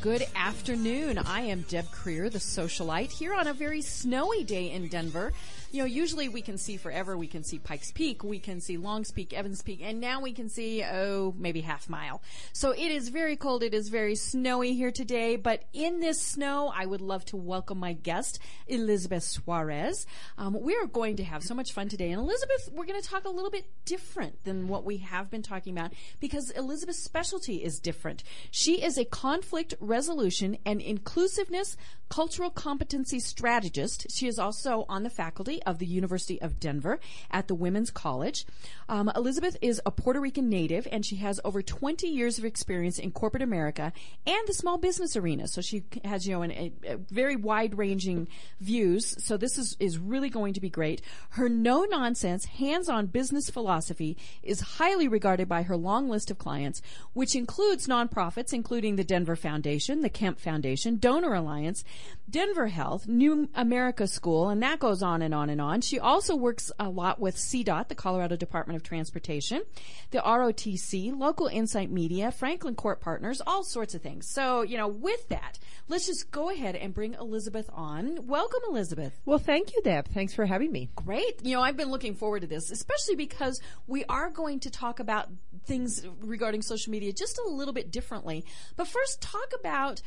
Good afternoon. I am Deb Creer, the socialite, here on a very snowy day in Denver. You know, usually we can see forever. We can see Pikes Peak, we can see Longs Peak, Evans Peak, and now we can see, oh, maybe half mile. So it is very cold. It is very snowy here today, but in this snow, I would love to welcome my guest, Elizabeth Suarez. Um, we are going to have so much fun today. And Elizabeth, we're going to talk a little bit different than what we have been talking about because Elizabeth's specialty is different. She is a conflict resolution and inclusiveness cultural competency strategist. She is also on the faculty of the University of Denver at the Women's College. Um, Elizabeth is a Puerto Rican native and she has over 20 years of experience in corporate America and the small business arena. So she has, you know, an, a, a very wide ranging views. So this is, is really going to be great. Her no nonsense, hands on business philosophy is highly regarded by her long list of clients, which includes nonprofits, including the Denver Foundation, the Kemp Foundation, Donor Alliance, Denver Health, New America School, and that goes on and on and on. She also works a lot with CDOT, the Colorado Department of Transportation, the ROTC, Local Insight Media, Franklin Court Partners, all sorts of things. So, you know, with that, let's just go ahead and bring Elizabeth on. Welcome, Elizabeth. Well, thank you, Deb. Thanks for having me. Great. You know, I've been looking forward to this, especially because we are going to talk about things regarding social media just a little bit differently. But first, talk about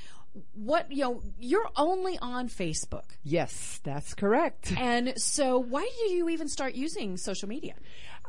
what you know you're only on facebook. Yes that's correct. And so why did you even start using social media?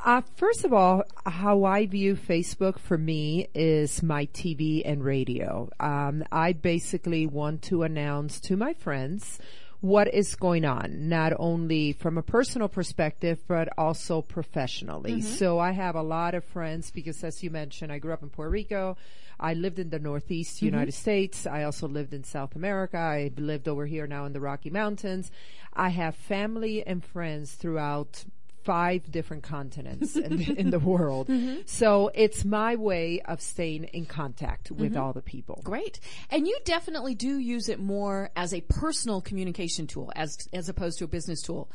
Uh, first of all how i view facebook for me is my tv and radio. Um, i basically want to announce to my friends what is going on, not only from a personal perspective, but also professionally. Mm-hmm. So I have a lot of friends because as you mentioned, I grew up in Puerto Rico. I lived in the Northeast mm-hmm. United States. I also lived in South America. I lived over here now in the Rocky Mountains. I have family and friends throughout five different continents in, the, in the world. Mm-hmm. So it's my way of staying in contact with mm-hmm. all the people. Great. And you definitely do use it more as a personal communication tool as as opposed to a business tool.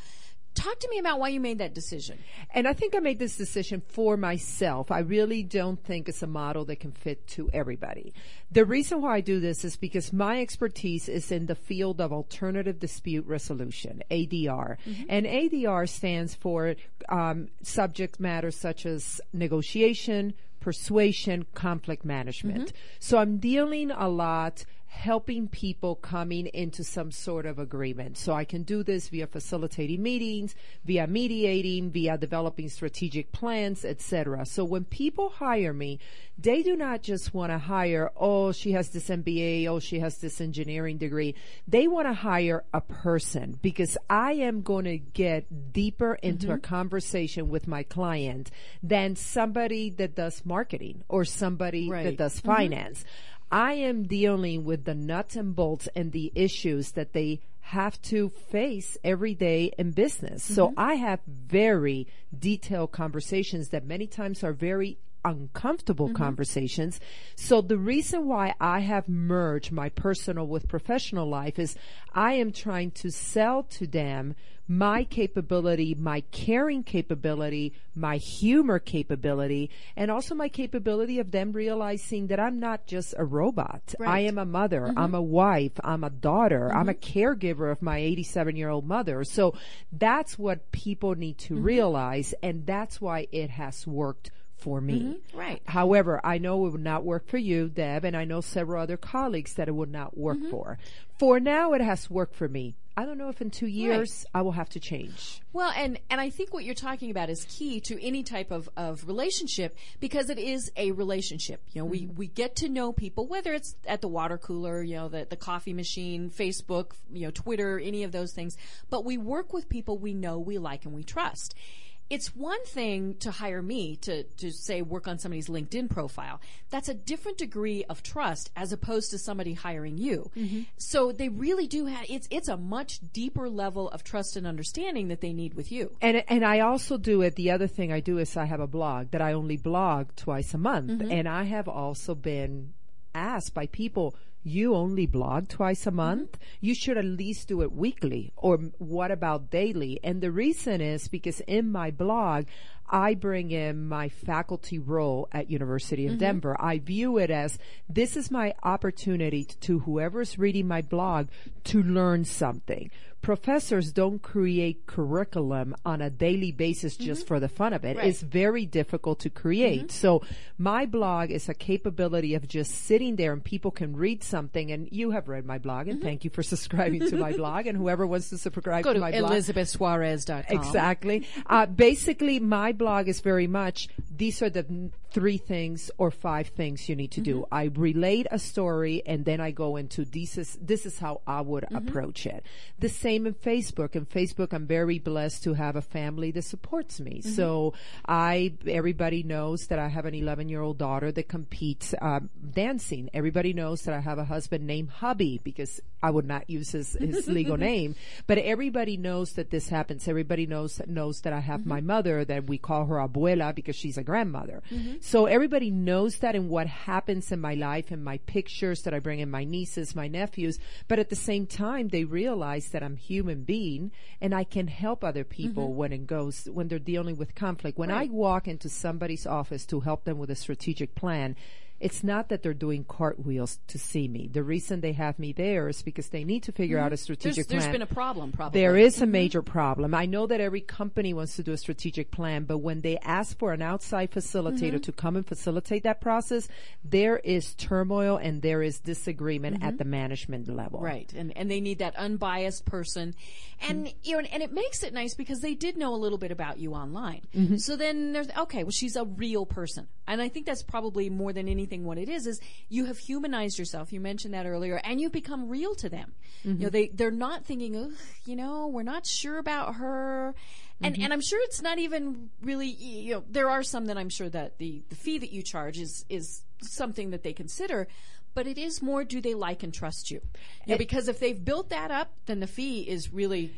Talk to me about why you made that decision. And I think I made this decision for myself. I really don't think it's a model that can fit to everybody. The reason why I do this is because my expertise is in the field of alternative dispute resolution, ADR. Mm-hmm. And ADR stands for um, subject matters such as negotiation, persuasion, conflict management. Mm-hmm. So I'm dealing a lot helping people coming into some sort of agreement. So I can do this via facilitating meetings, via mediating, via developing strategic plans, etc. So when people hire me, they do not just want to hire, oh, she has this MBA, oh, she has this engineering degree. They want to hire a person because I am going to get deeper into mm-hmm. a conversation with my client than somebody that does marketing or somebody right. that does mm-hmm. finance. Mm-hmm. I am dealing with the nuts and bolts and the issues that they have to face every day in business. Mm-hmm. So I have very detailed conversations that many times are very uncomfortable mm-hmm. conversations. So the reason why I have merged my personal with professional life is I am trying to sell to them my capability, my caring capability, my humor capability, and also my capability of them realizing that I'm not just a robot. Right. I am a mother. Mm-hmm. I'm a wife. I'm a daughter. Mm-hmm. I'm a mm-hmm. caregiver of my 87 year old mother. So that's what people need to mm-hmm. realize. And that's why it has worked for me. Mm-hmm. Right. However, I know it would not work for you, Deb, and I know several other colleagues that it would not work mm-hmm. for. For now, it has worked for me. I don't know if in two years right. I will have to change. Well, and, and I think what you're talking about is key to any type of, of relationship because it is a relationship. You know, mm-hmm. we, we get to know people, whether it's at the water cooler, you know, the, the coffee machine, Facebook, you know, Twitter, any of those things, but we work with people we know, we like, and we trust it's one thing to hire me to, to say work on somebody's LinkedIn profile. That's a different degree of trust as opposed to somebody hiring you. Mm-hmm. So they really do have, it's, it's a much deeper level of trust and understanding that they need with you. And, and I also do it. The other thing I do is I have a blog that I only blog twice a month. Mm-hmm. And I have also been asked by people, you only blog twice a month. Mm-hmm. You should at least do it weekly or what about daily? And the reason is because in my blog, I bring in my faculty role at University of Denver. I view it as this is my opportunity to whoever's reading my blog to learn something. Professors don't create curriculum on a daily basis just mm-hmm. for the fun of it. Right. It's very difficult to create. Mm-hmm. So my blog is a capability of just sitting there and people can read something and you have read my blog and mm-hmm. thank you for subscribing to my blog and whoever wants to subscribe Go to to my blog. elizabethsuarez.com. Exactly. Uh, basically, my blog is very much these are the three things or five things you need to do. Mm-hmm. I relate a story and then I go into this is this is how I would mm-hmm. approach it. The same in Facebook. In Facebook, I'm very blessed to have a family that supports me. Mm-hmm. So I everybody knows that I have an 11 year old daughter that competes uh, dancing. Everybody knows that I have a husband named Hubby because I would not use his, his legal name. But everybody knows that this happens. Everybody knows knows that I have my mother that we call her abuela because she's a grandmother. So everybody knows that and what happens in my life and my pictures that I bring in my nieces, my nephews. But at the same time, they realize that I'm human being and I can help other people mm-hmm. when it goes when they're dealing with conflict. When I walk into somebody's office to help them with a strategic plan. It's not that they're doing cartwheels to see me. The reason they have me there is because they need to figure out a strategic there's plan. There's been a problem, probably. There is a major problem. I know that every company wants to do a strategic plan, but when they ask for an outside facilitator to come and facilitate that process, there is turmoil and there is disagreement at the management level. Right, and and they need that unbiased person, and Mm-hmm. you know, and it makes it nice because they did know a little bit about you online. Mm-hmm. So then there's okay, well, she's a real person, and I think that's probably more than anything what it is. Is you have humanized yourself. You mentioned that earlier, and you've become real to them. You Mm-hmm. know, they they're not thinking, Ugh, you know, we're not sure about her. And, Mm-hmm. and I'm sure it's not even really, you know, there are some that I'm sure that the, the fee that you charge is, is something that they consider, but it is more do they like and trust you? You know, because if they've built that up, then the fee is really,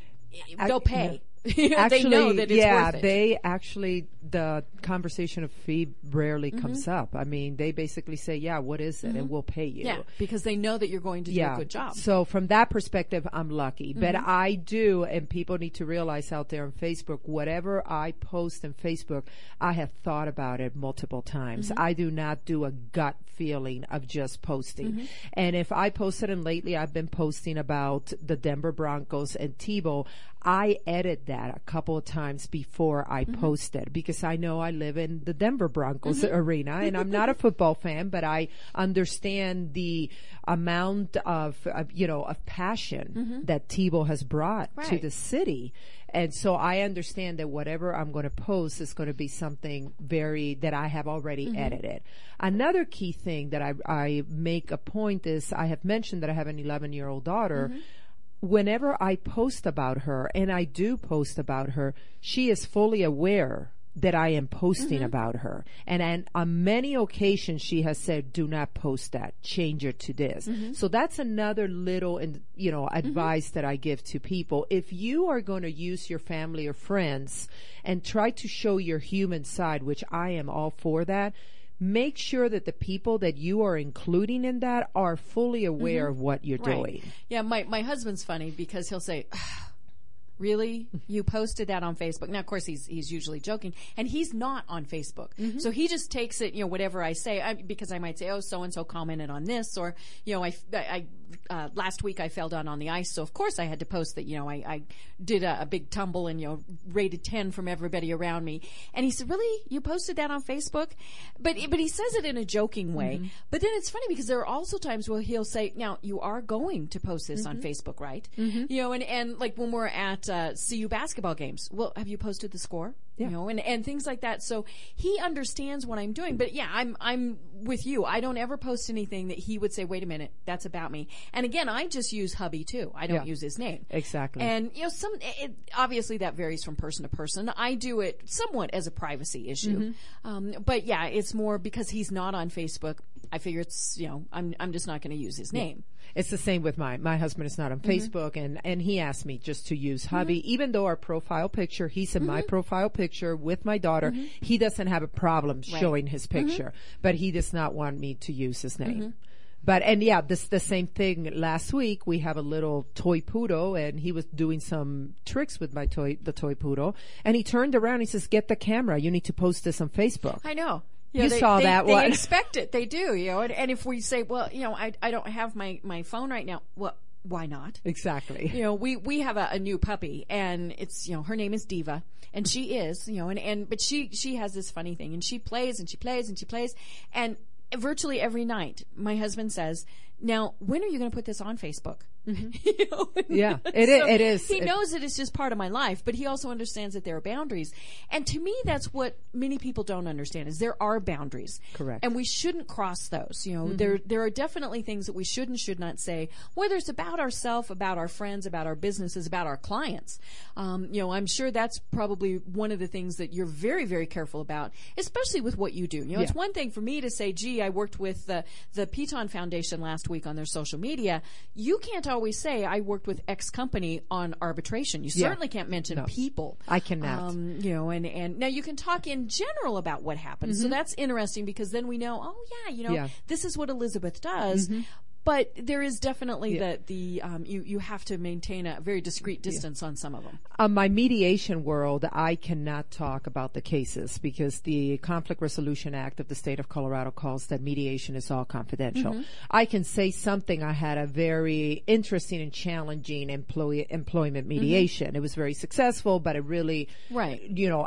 they'll pay. You know, Actually, they know that it's yeah, worth it. they actually the conversation of fee rarely Mm-hmm. comes up. I mean, they basically say, "Yeah, what is it?" and we'll pay you. yeah, because they know that you're going to do a good job. Mm-hmm. So from that perspective, I'm lucky. But I do, and people need to realize out there on Facebook, whatever I post on Facebook, I have thought about it multiple times. Mm-hmm. I do not do a gut feeling of just posting. Mm-hmm. And if I posted, and lately I've been posting about the Denver Broncos and Tebow, I edit that a couple of times before I Mm-hmm. post it because I know I live in the Denver Broncos arena and I'm not a football fan, but I understand the amount of, of you know, of passion that Tebow has brought to Mm-hmm. The city. And so I understand that whatever I'm going to post is going to be something very, that I have already Mm-hmm. edited. Another key thing that I, I make a point is I have mentioned that I have an 11 year old daughter Mm-hmm. Whenever I post about her, and I do post about her, she is fully aware that I am posting Mm-hmm. about her. And, and on many occasions she has said, do not post that, change it to this. Mm-hmm. So that's another little, and you know, advice that I give to people. If you are going to use your family or friends and try to show your human side, which I am all for that, make sure that the people that you are including in that are fully aware of what you're Mm-hmm. Right. doing. Yeah, my, my husband's funny because he'll say, Really? You posted that on Facebook? Now, of course, he's he's usually joking, and he's not on Facebook. So he just takes it, you know, whatever I say, I, because I might say, "Oh, so and so commented on this," or you know, I, I uh, last week I fell down on the ice, so of course I had to post that. You know, I, I did a, a big tumble and you know rated ten from everybody around me, and he said, "Really? You posted that on Facebook?" But but he says it in a joking way. But then it's funny because there are also times where he'll say, "Now you are going to post this on Facebook, right?" You know, and and like when we're at uh, CU basketball games, well, have you posted the score? You know, and, and things like that. So he understands what I'm doing. But yeah, I'm I'm with you. I don't ever post anything that he would say, "Wait a minute, that's about me." And again, I just use hubby too. I don't Yeah. use his name. Exactly. And you know, some it, obviously that varies from person to person. I do it somewhat as a privacy issue, um, but yeah, it's more because he's not on Facebook. I figure it's you know I'm I'm just not going to use his name. It's the same with mine. My husband is not on mm-hmm. Facebook and, and he asked me just to use hubby, mm-hmm. even though our profile picture, he's in my mm-hmm. profile picture with my daughter. He doesn't have a problem showing his picture, but he does not want me to use his name. But and yeah, this the same thing. Last week we have a little toy poodle, and he was doing some tricks with my toy, the toy poodle, and he turned around. and He says, "Get the camera. You need to post this on Facebook." I know. You they, saw they, that they one. expect it. They do, you know. And, and if we say, well, you know, I, I don't have my, my phone right now, well, why not? Exactly. You know, we, we have a, a new puppy and it's, you know, her name is Diva and she is, you know, and, and, but she, she has this funny thing and she plays and she plays and she plays and virtually every night my husband says, now, when are you going to put this on Facebook? You know? Yeah, it is- it is. He It- knows that it's just part of my life, but he also understands that there are boundaries. And to me, that's what many people don't understand is there are boundaries. Correct. And we shouldn't cross those. You know, there, there are definitely things that we should and should not say, whether it's about ourselves, about our friends, about our businesses, about our clients. Um, you know, I'm sure that's probably one of the things that you're very, very careful about, especially with what you do. You know, it's one thing for me to say, gee, I worked with the, the Piton Foundation last week on their social media. You can't always say I worked with X company on arbitration. You Yeah. certainly can't mention people. I cannot. Um, you know, and, and now you can talk in general about what happened. So that's interesting because then we know, oh yeah, you know, Mm-hmm. Yeah. this is what Elizabeth does. But there is definitely Yeah. the the um, you you have to maintain a very discreet distance on some of them. On my mediation world, I cannot talk about the cases because the Conflict Resolution Act of the state of Colorado calls that mediation is all confidential. Mm-hmm. I can say something. I had a very interesting and challenging employee employment mediation. It was very successful, but it really, Mm-hmm. Right. you know,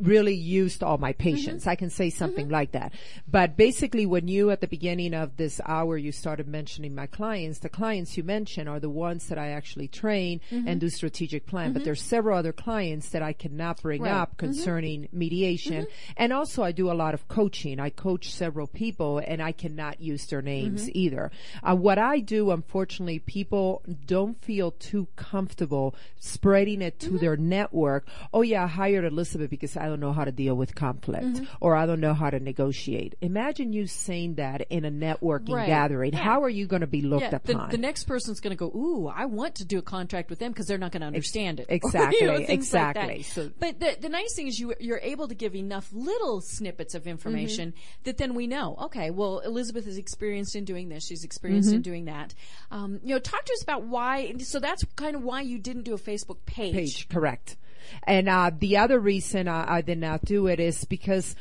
really used all my patience. Mm-hmm. I can say something like that. But basically, when you at the beginning of this hour you started mentioning my clients, the clients you mentioned are the ones that I actually train Mm-hmm. and do strategic plan. But there's several other clients that I cannot bring Right. Mm-hmm. up concerning mediation. And also, I do a lot of coaching. I coach several people, and I cannot use their names Mm-hmm. either. Uh, what I do, unfortunately, people don't feel too comfortable spreading it Mm-hmm. to their network. Oh yeah, I hired Elizabeth because I don't know how to deal with conflict or I don't know how to negotiate. Imagine you saying that in a networking Right. gathering. Yeah. How are you going to be looked Yeah, upon? the next person's going to go, ooh, I want to do a contract with them because they're not going to understand it. Exactly, you know, things like exactly. So- but the, the nice thing is you, you're able to give enough little snippets of information Mm-hmm. that then we know, okay, well, Elizabeth is experienced in doing this. She's experienced Mm-hmm. in doing that. Um, you know, talk to us about why, so that's kind of why you didn't do a Facebook page. page, correct. And uh, the other reason I, I did not do it is because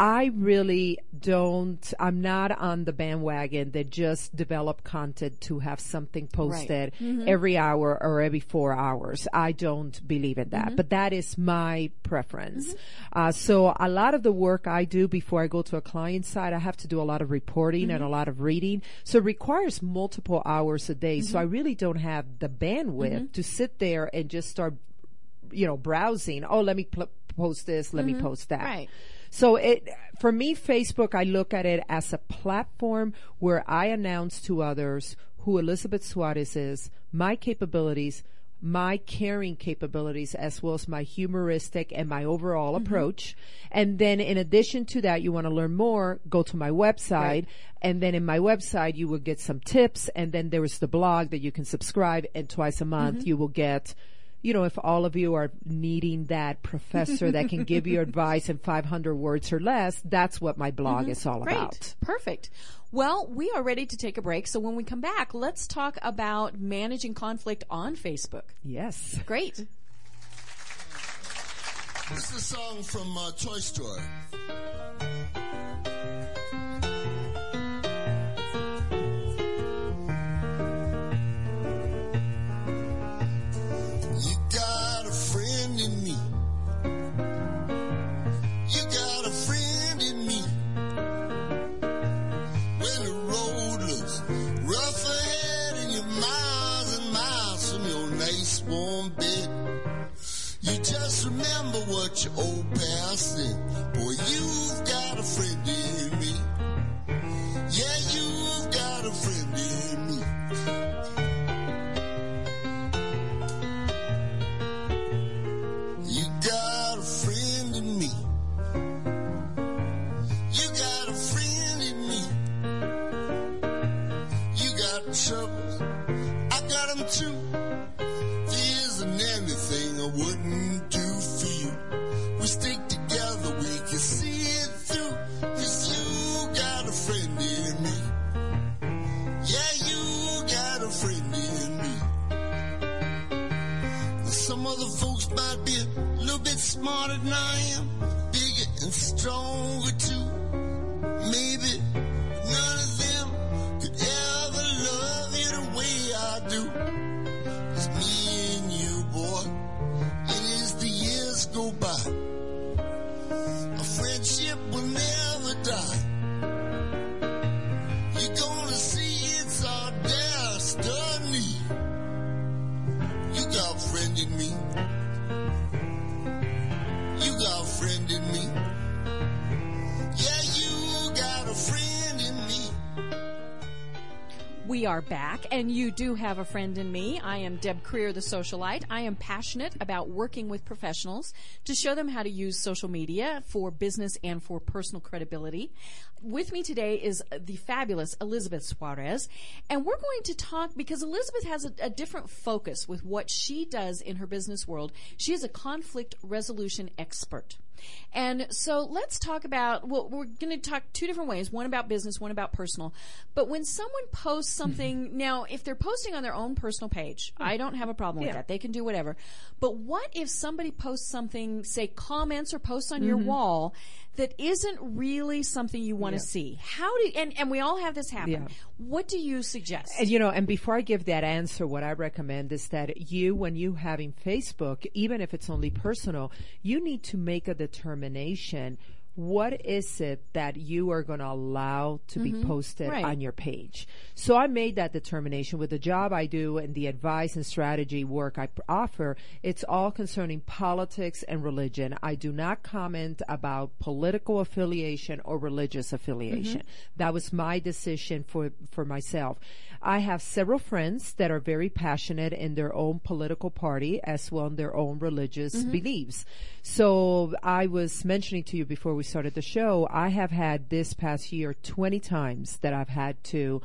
I really don't. I'm not on the bandwagon that just develop content to have something posted mm-hmm. every hour or every four hours. I don't believe in that, mm-hmm. but that is my preference. Mm-hmm. Uh, so a lot of the work I do before I go to a client side, I have to do a lot of reporting and a lot of reading. So it requires multiple hours a day. So I really don't have the bandwidth to sit there and just start you know, browsing. Oh, let me pl- post this. Let me mm-hmm. post that. Right. So it, for me, Facebook, I look at it as a platform where I announce to others who Elizabeth Suarez is, my capabilities, my caring capabilities, as well as my humoristic and my overall mm-hmm. approach. And then in addition to that, you want to learn more, go to my website. And then in my website, you will get some tips. And then there is the blog that you can subscribe. And twice a month, mm-hmm. you will get you know, if all of you are needing that professor that can give you advice in 500 words or less, that's what my blog is all Great. about. Perfect. Well, we are ready to take a break. So when we come back, let's talk about managing conflict on Facebook. Yes. Great. This is a song from uh, Toy Story. What We are back, and you do have a friend in me. I am Deb Creer, the socialite. I am passionate about working with professionals to show them how to use social media for business and for personal credibility. With me today is the fabulous Elizabeth Suarez, and we're going to talk because Elizabeth has a, a different focus with what she does in her business world. She is a conflict resolution expert. And so let's talk about, well, we're going to talk two different ways one about business, one about personal. But when someone posts something, mm-hmm. now, if they're posting on their own personal page, I don't have a problem with that. They can do whatever. But what if somebody posts something, say comments or posts on your mm-hmm. wall that isn't really something you want to Yeah. see? How do, and, and we all have this happen. Yeah. What do you suggest? And you know, and before I give that answer, what I recommend is that you, when you having Facebook, even if it's only personal, you need to make a determination. Determination what is it that you are going to allow to be mm-hmm. posted Right. on your page? So I made that determination with the job I do and the advice and strategy work I offer. It's all concerning politics and religion. I do not comment about political affiliation or religious affiliation. Mm-hmm. That was my decision for, for myself. I have several friends that are very passionate in their own political party as well in their own religious mm-hmm. beliefs. So I was mentioning to you before we started the show, I have had this past year 20 times that I've had to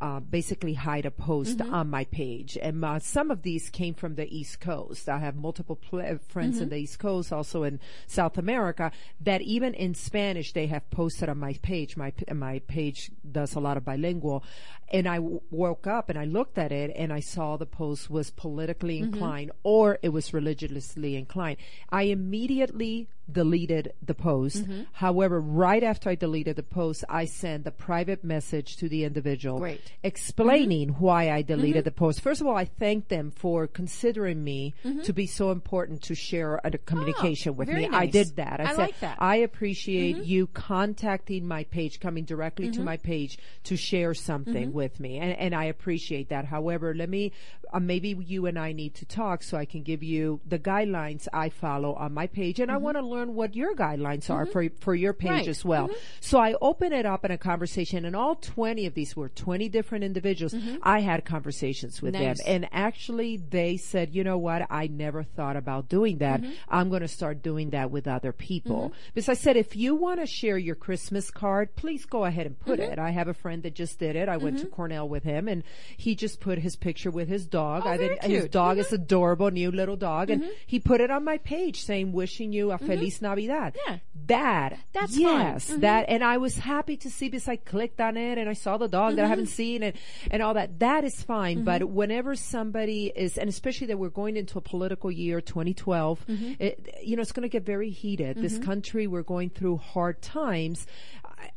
uh, basically hide a post on my page. And uh, some of these came from the East Coast. I have multiple pl- uh, friends in the East Coast, also in South America, that even in Spanish they have posted on my page. My my page does a lot of bilingual, and I w- woke up and I looked at it and I saw the post was politically inclined or it was religiously inclined. I immediately deleted the post. Mm-hmm. However, right after I deleted the post, I sent a private message to the individual Great. explaining mm-hmm. why I deleted mm-hmm. the post. First of all, I thanked them for considering me mm-hmm. to be so important to share a ah, communication with very me. I did that. I, I said, like that. I appreciate you contacting my page, coming directly to my page to share something with me. And, and I appreciate that. However, let me, uh, maybe you and I need to talk so I can give you the guidelines I follow on my page. And I want to learn what your guidelines are mm-hmm. for, for your page Right. as well. Mm-hmm. So I open it up in a conversation and all 20 of these were 20 different individuals. Mm-hmm. I had conversations with Nice. them and actually they said, you know what? I never thought about doing that. I'm going to start doing that with other people. Because I said, if you want to share your Christmas card, please go ahead and put it. I have a friend that just did it. I went to Cornell with him and he just put his picture with his dog. Oh, I think his dog is adorable, new little dog. And he put it on my page saying, wishing you a Feliz Navidad. Yeah. That. That's fine. Mm-hmm. yes, that. And I was happy to see because I clicked on it and I saw the dog that I Mm-hmm. haven't seen and, and all that. That is fine. But whenever somebody is, and especially that we're going into a political year, 2012, Mm-hmm. it, you know, it's going to get very heated. This country, we're going through hard times.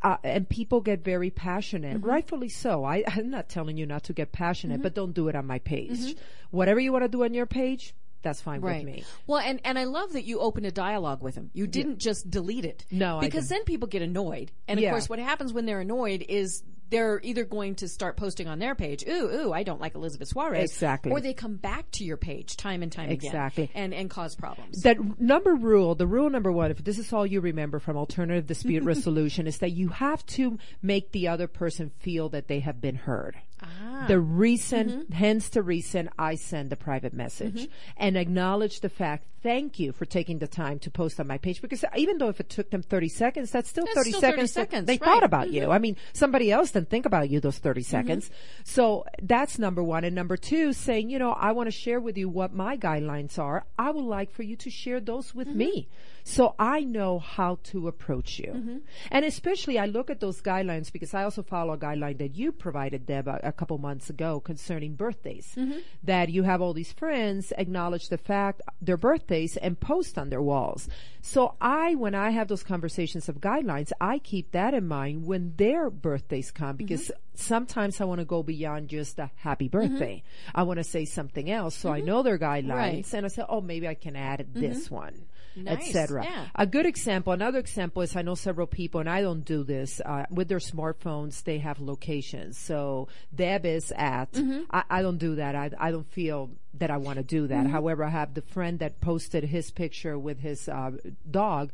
Uh, and people get very passionate, Mm-hmm. rightfully so. I, I'm not telling you not to get passionate, Mm-hmm. but don't do it on my page. Whatever you want to do on your page, that's fine with me. Well, and, and I love that you opened a dialogue with him. You didn't just delete it. No, I Because then people get annoyed. And of Yeah. course, what happens when they're annoyed is they're either going to start posting on their page, ooh, ooh, I don't like Elizabeth Suarez. Exactly. Or they come back to your page time and time Exactly. again. And, and cause problems. that number rule, the rule number one, if this is all you remember from alternative dispute resolution, is that you have to make the other person feel that they have been heard. Ah. The reason, Mm-hmm. hence the reason I send the private message and acknowledge the fact, thank you for taking the time to post on my page because even though if it took them 30 seconds, that's still That's 30 still seconds. that seconds, They right. thought about you. I mean, somebody else didn't think about you those 30 seconds. So that's number one. And number two, saying, you know, I want to share with you what my guidelines are. I would like for you to share those with me. So I know how to approach you. And especially I look at those guidelines because I also follow a guideline that you provided, Deb, a, a couple months ago concerning birthdays. Mm-hmm. That you have all these friends acknowledge the fact their birthdays and post on their walls. So I, when I have those conversations of guidelines, I keep that in mind when their birthdays come because Mm-hmm. sometimes I want to go beyond just a happy birthday. I want to say something else. So I know their guidelines Mm-hmm. Right. Mm-hmm. and I say, oh, maybe I can add this one, Nice, etc. yeah. A good example, another example is I know several people, and I don't do this, uh, with their smartphones, they have locations. So Deb is at, Mm-hmm. I, I don't do that. I, I don't feel that I want to do that. Mm-hmm. However, I have the friend that posted his picture with his uh, dog.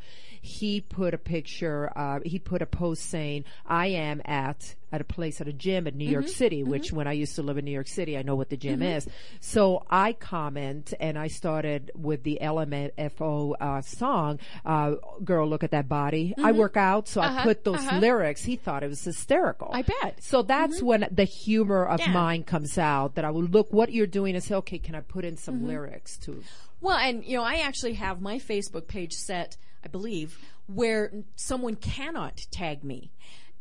He put a picture, uh, he put a post saying, I am at, at a place at a gym in New Mm-hmm. York City, which when I used to live in New York City, I know what the gym is. So I comment and I started with the LMFAO uh, song, uh, Girl, Look at That Body. I work out, so I put those lyrics. He thought it was hysterical. Uh-huh, I bet. So that's when the humor of Yeah. mine comes out that I will look what you're doing and say, okay, can I put in some Mm-hmm. lyrics to Well, and you know, I actually have my Facebook page set, I believe, where someone cannot tag me.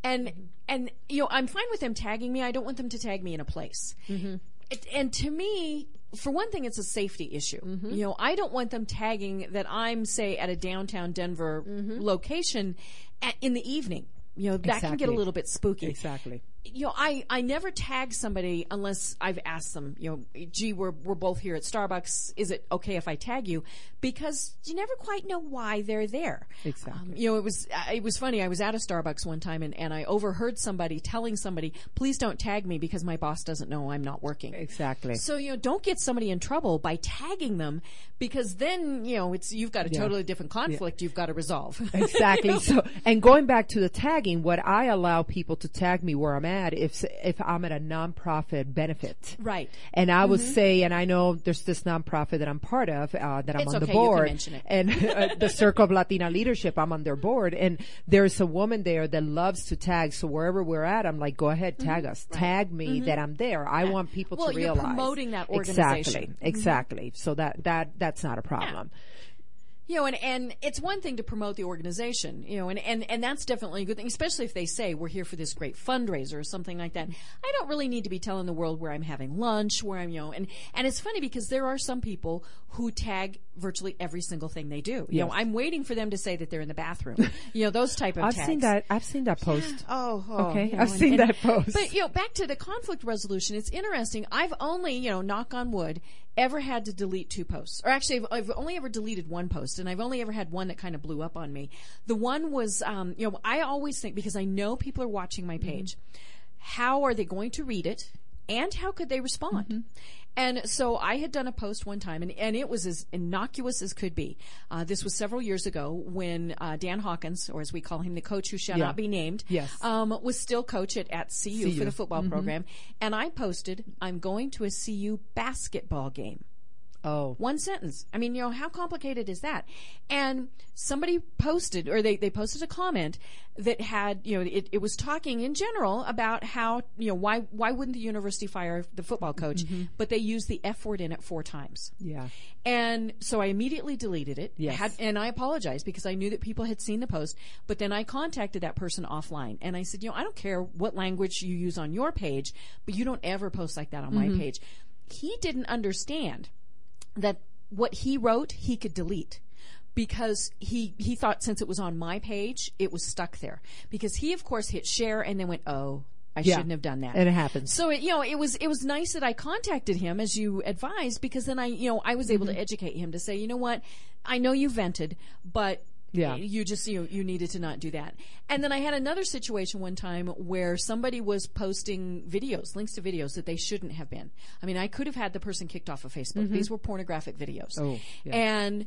And mm-hmm. and you know, I'm fine with them tagging me. I don't want them to tag me in a place. Mm-hmm. It, and to me, for one thing, it's a safety issue. Mm-hmm. You know, I don't want them tagging that I'm, say, at a downtown Denver location at, in the evening. You know, that can get a little bit spooky Exactly. You know, I, I never tag somebody unless I've asked them, you know, gee, we're, we're both here at Starbucks. Is it okay if I tag you? Because you never quite know why they're there. Exactly. Um, you know, it was, it was funny. I was at a Starbucks one time and, and I overheard somebody telling somebody, please don't tag me because my boss doesn't know I'm not working. Exactly. So, you know, don't get somebody in trouble by tagging them because then, you know, it's, you've got a Yeah. totally different conflict you've got to resolve. Exactly. So, and going back to the tagging, what I allow people to tag me where I'm at if if I'm at a nonprofit benefit, Right. And I would say, and I know there's this nonprofit that I'm part of uh, that I'm It's on okay, the board, and uh, the Circle of Latina Leadership. I'm on their board, and there's a woman there that loves to tag. So wherever we're at, I'm like, go ahead, tag us, tag me that I'm there. I want people Well, to you're realize promoting that exactly, organization. Mm-hmm. exactly. So that that that's not a problem. You know, and, and it's one thing to promote the organization, you know, and, and, and that's definitely a good thing, especially if they say we're here for this great fundraiser or something like that. I don't really need to be telling the world where I'm having lunch, where I'm, you know, and, and it's funny because there are some people who tag virtually every single thing they do. You know, I'm waiting for them to say that they're in the bathroom. you know, those type of I've tags. seen that. I've seen that post. Oh, oh, Okay, you know, I've and- seen and- that post. But you know, back to the conflict resolution. It's interesting. I've only, you know, knock on wood, ever had to delete two posts, or actually, I've, I've only ever deleted one post, and I've only ever had one that kind of blew up on me. The one was, um, you know, I always think because I know people are watching my page, how are they going to read it, and how could they respond? And so I had done a post one time, and, and it was as innocuous as could be. Uh, this was several years ago when uh, Dan Hawkins, or as we call him, the coach who shall Yeah. not be named, Yes. um, was still coach at, at CU, for the football program. And I posted, I'm going to a CU basketball game. Oh, One sentence. I mean, you know, how complicated is that? And somebody posted, or they, they posted a comment that had, you know, it, it was talking in general about how, you know, why, why wouldn't the university fire the football coach? Mm-hmm. But they used the F word in it four times. yeah. And so I immediately deleted it. Yes. Had, and I apologized because I knew that people had seen the post. But then I contacted that person offline and I said, you know, I don't care what language you use on your page, but you don't ever post like that on my mm-hmm. page. He didn't understand that what he wrote, he could delete. Because he, he thought since it was on my page, it was stuck there. Because he, of course, hit share and then went, oh, I Yeah. shouldn't have done that. And it happens. So it, you know, it was it was nice that I contacted him as you advised because then I you know I was able Mm-hmm. to educate him to say you know what I know you vented but Yeah. you just you you needed to not do that. And then I had another situation one time where somebody was posting videos, links to videos that they shouldn't have been. I mean, I could have had the person kicked off of Facebook. These were pornographic videos. Mm-hmm. Oh, yeah. And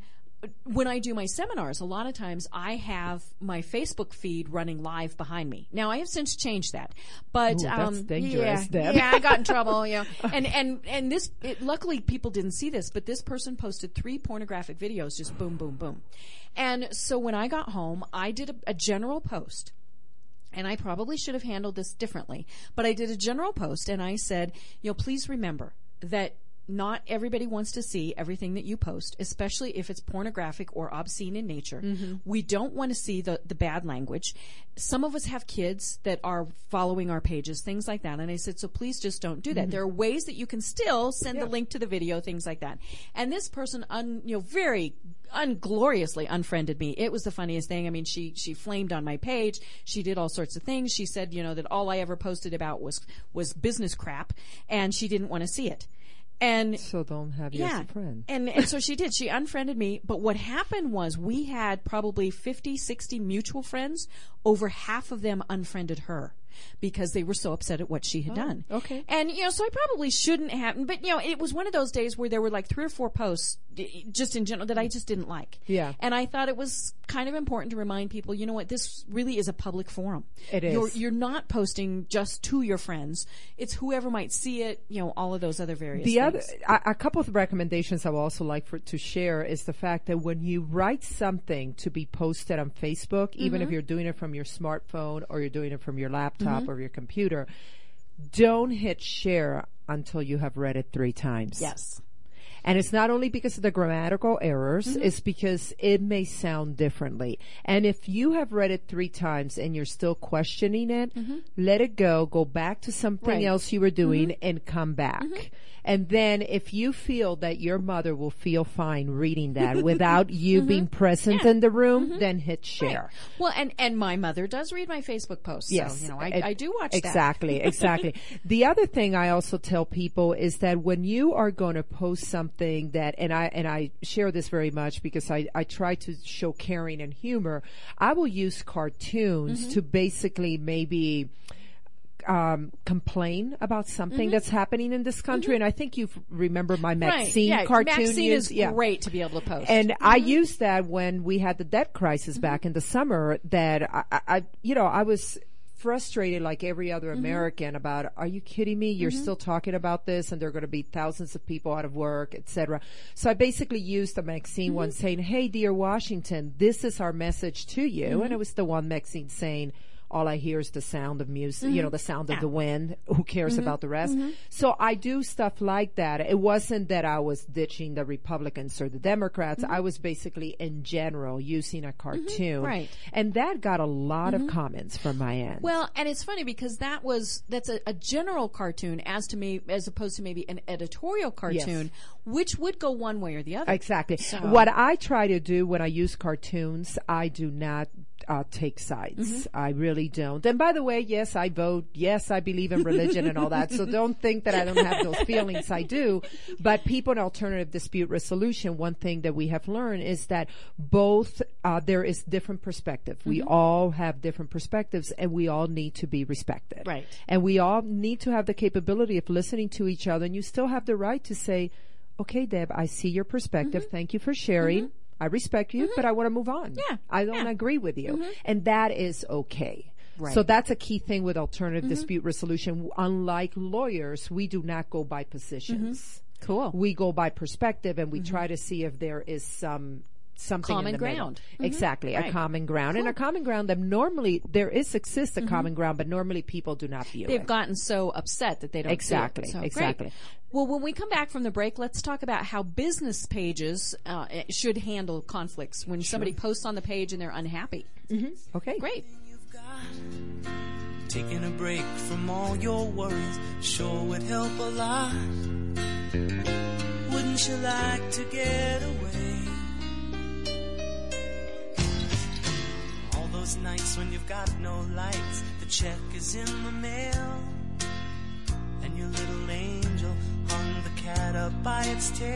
when I do my seminars, a lot of times I have my Facebook feed running live behind me. Now I have since changed that, but Ooh, that's um, yeah, Deb. yeah, I got in trouble. Yeah, know, and and and this it, luckily people didn't see this, but this person posted three pornographic videos, just boom, boom, boom. And so when I got home, I did a, a general post and I probably should have handled this differently, but I did a general post and I said, you know, please remember that not everybody wants to see everything that you post, especially if it's pornographic or obscene in nature. Mm-hmm. We don't want to see the, the bad language. Some of us have kids that are following our pages, things like that. And I said, so please just don't do that. Mm-hmm. There are ways that you can still send the link to the video, things like that. And this person, un, you know, very ungloriously unfriended me. It was the funniest thing. I mean, she she flamed on my page. She did all sorts of things. She said, you know, that all I ever posted about was was business crap, and she didn't want to see it. And So don't have you yeah. as a friend. And, and so she did. She unfriended me. But what happened was we had probably 50, 60 mutual friends. Over half of them unfriended her because they were so upset at what she had done. Oh, okay. And, you know, so I probably shouldn't have, but, you know, it was one of those days where there were like three or four posts just in general that I just didn't like. Yeah. And I thought it was kind of important to remind people, you know what, this really is a public forum. It is. You're, you're not posting just to your friends. It's whoever might see it, you know, all of those other various The things. other, a, a couple of recommendations I would also like for, to share is the fact that when you write something to be posted on Facebook, even Mm-hmm. if you're doing it from your smartphone or you're doing it from your laptop Mm-hmm. or your computer, don't hit share until you have read it three times. Yes. And it's not only because of the grammatical errors, Mm-hmm. it's because it may sound differently. And if you have read it three times and you're still questioning it, let it go, go back to something Mm-hmm. Right. Mm-hmm. else you were doing and come back. And then if you feel that your mother will feel fine reading that without you being present Mm-hmm. Yeah. in the room, then hit share. Well, and and my mother does read my Facebook posts. Yes, so, you know, I, it- I do watch that. exactly, exactly. The other thing I also tell people is that when you are going to post something that, and I and I share this very much because I I try to show caring and humor. I will use cartoons Mm-hmm. to basically maybe. Um, complain about something Mm-hmm. that's happening in this country, and I think you remember my Right. Maxine yeah. cartoon. Maxine is yeah. great to be able to post. And I Mm-hmm. used that when we had the debt crisis back in the summer that I, I, I- you know, I was frustrated like every other Mm-hmm. American about, are you kidding me? You're still talking about this and there are going to be thousands of people out of work, etc. So I basically used the Maxine one Mm-hmm. saying, Hey, dear Washington, this is our message to you. Mm-hmm. And it was the one Maxine saying, all I hear is the sound of music, you know, the sound of the wind. Who cares mm-hmm. about the rest? Mm-hmm. So I do stuff like that. It wasn't that I was ditching the Republicans or the Democrats. Mm-hmm. I was basically in general using a cartoon. Right. And that got a lot of comments from my end. well, and it's funny because that was that's a, a general cartoon as to me as opposed to maybe an editorial cartoon, which would go one way or the other. Exactly. So- What I try to do when I use cartoons, I do not uh, take sides. I really don't. And by the way, yes, I vote. Yes, I believe in religion and all that. So don't think that I don't have those feelings. I do. But people in alternative dispute resolution, one thing that we have learned is that both uh, there is different perspective. We all have different perspectives, and we all need to be respected. Right. And we all need to have the capability of listening to each other. And you still have the right to say, okay, Deb, I see your perspective. Mm-hmm. Thank you for sharing. Mm-hmm. I respect you, mm-hmm. but I want to move on. Yeah, I don't yeah. agree with you. And that is okay. Right. So that's a key thing with alternative dispute resolution. Unlike lawyers, we do not go by positions. Cool. We go by perspective and we try to see if there is some something Common in the middle. ground. Mhm. Exactly, Right. a common ground. And a common ground that normally there is exists a common ground, but normally people do not view They've it. gotten so upset that they don't see it. Exactly, great. exactly. Well, when we come back from the break, let's talk about how business pages uh, should handle conflicts when somebody posts on the page and they're unhappy. Mm-hmm. okay. Great. Taking a break from all your worries sure would help a lot. Wouldn't you like to get away? Those nights when you've got no lights, the check is in the mail. And your little angel hung the cat up by its tail.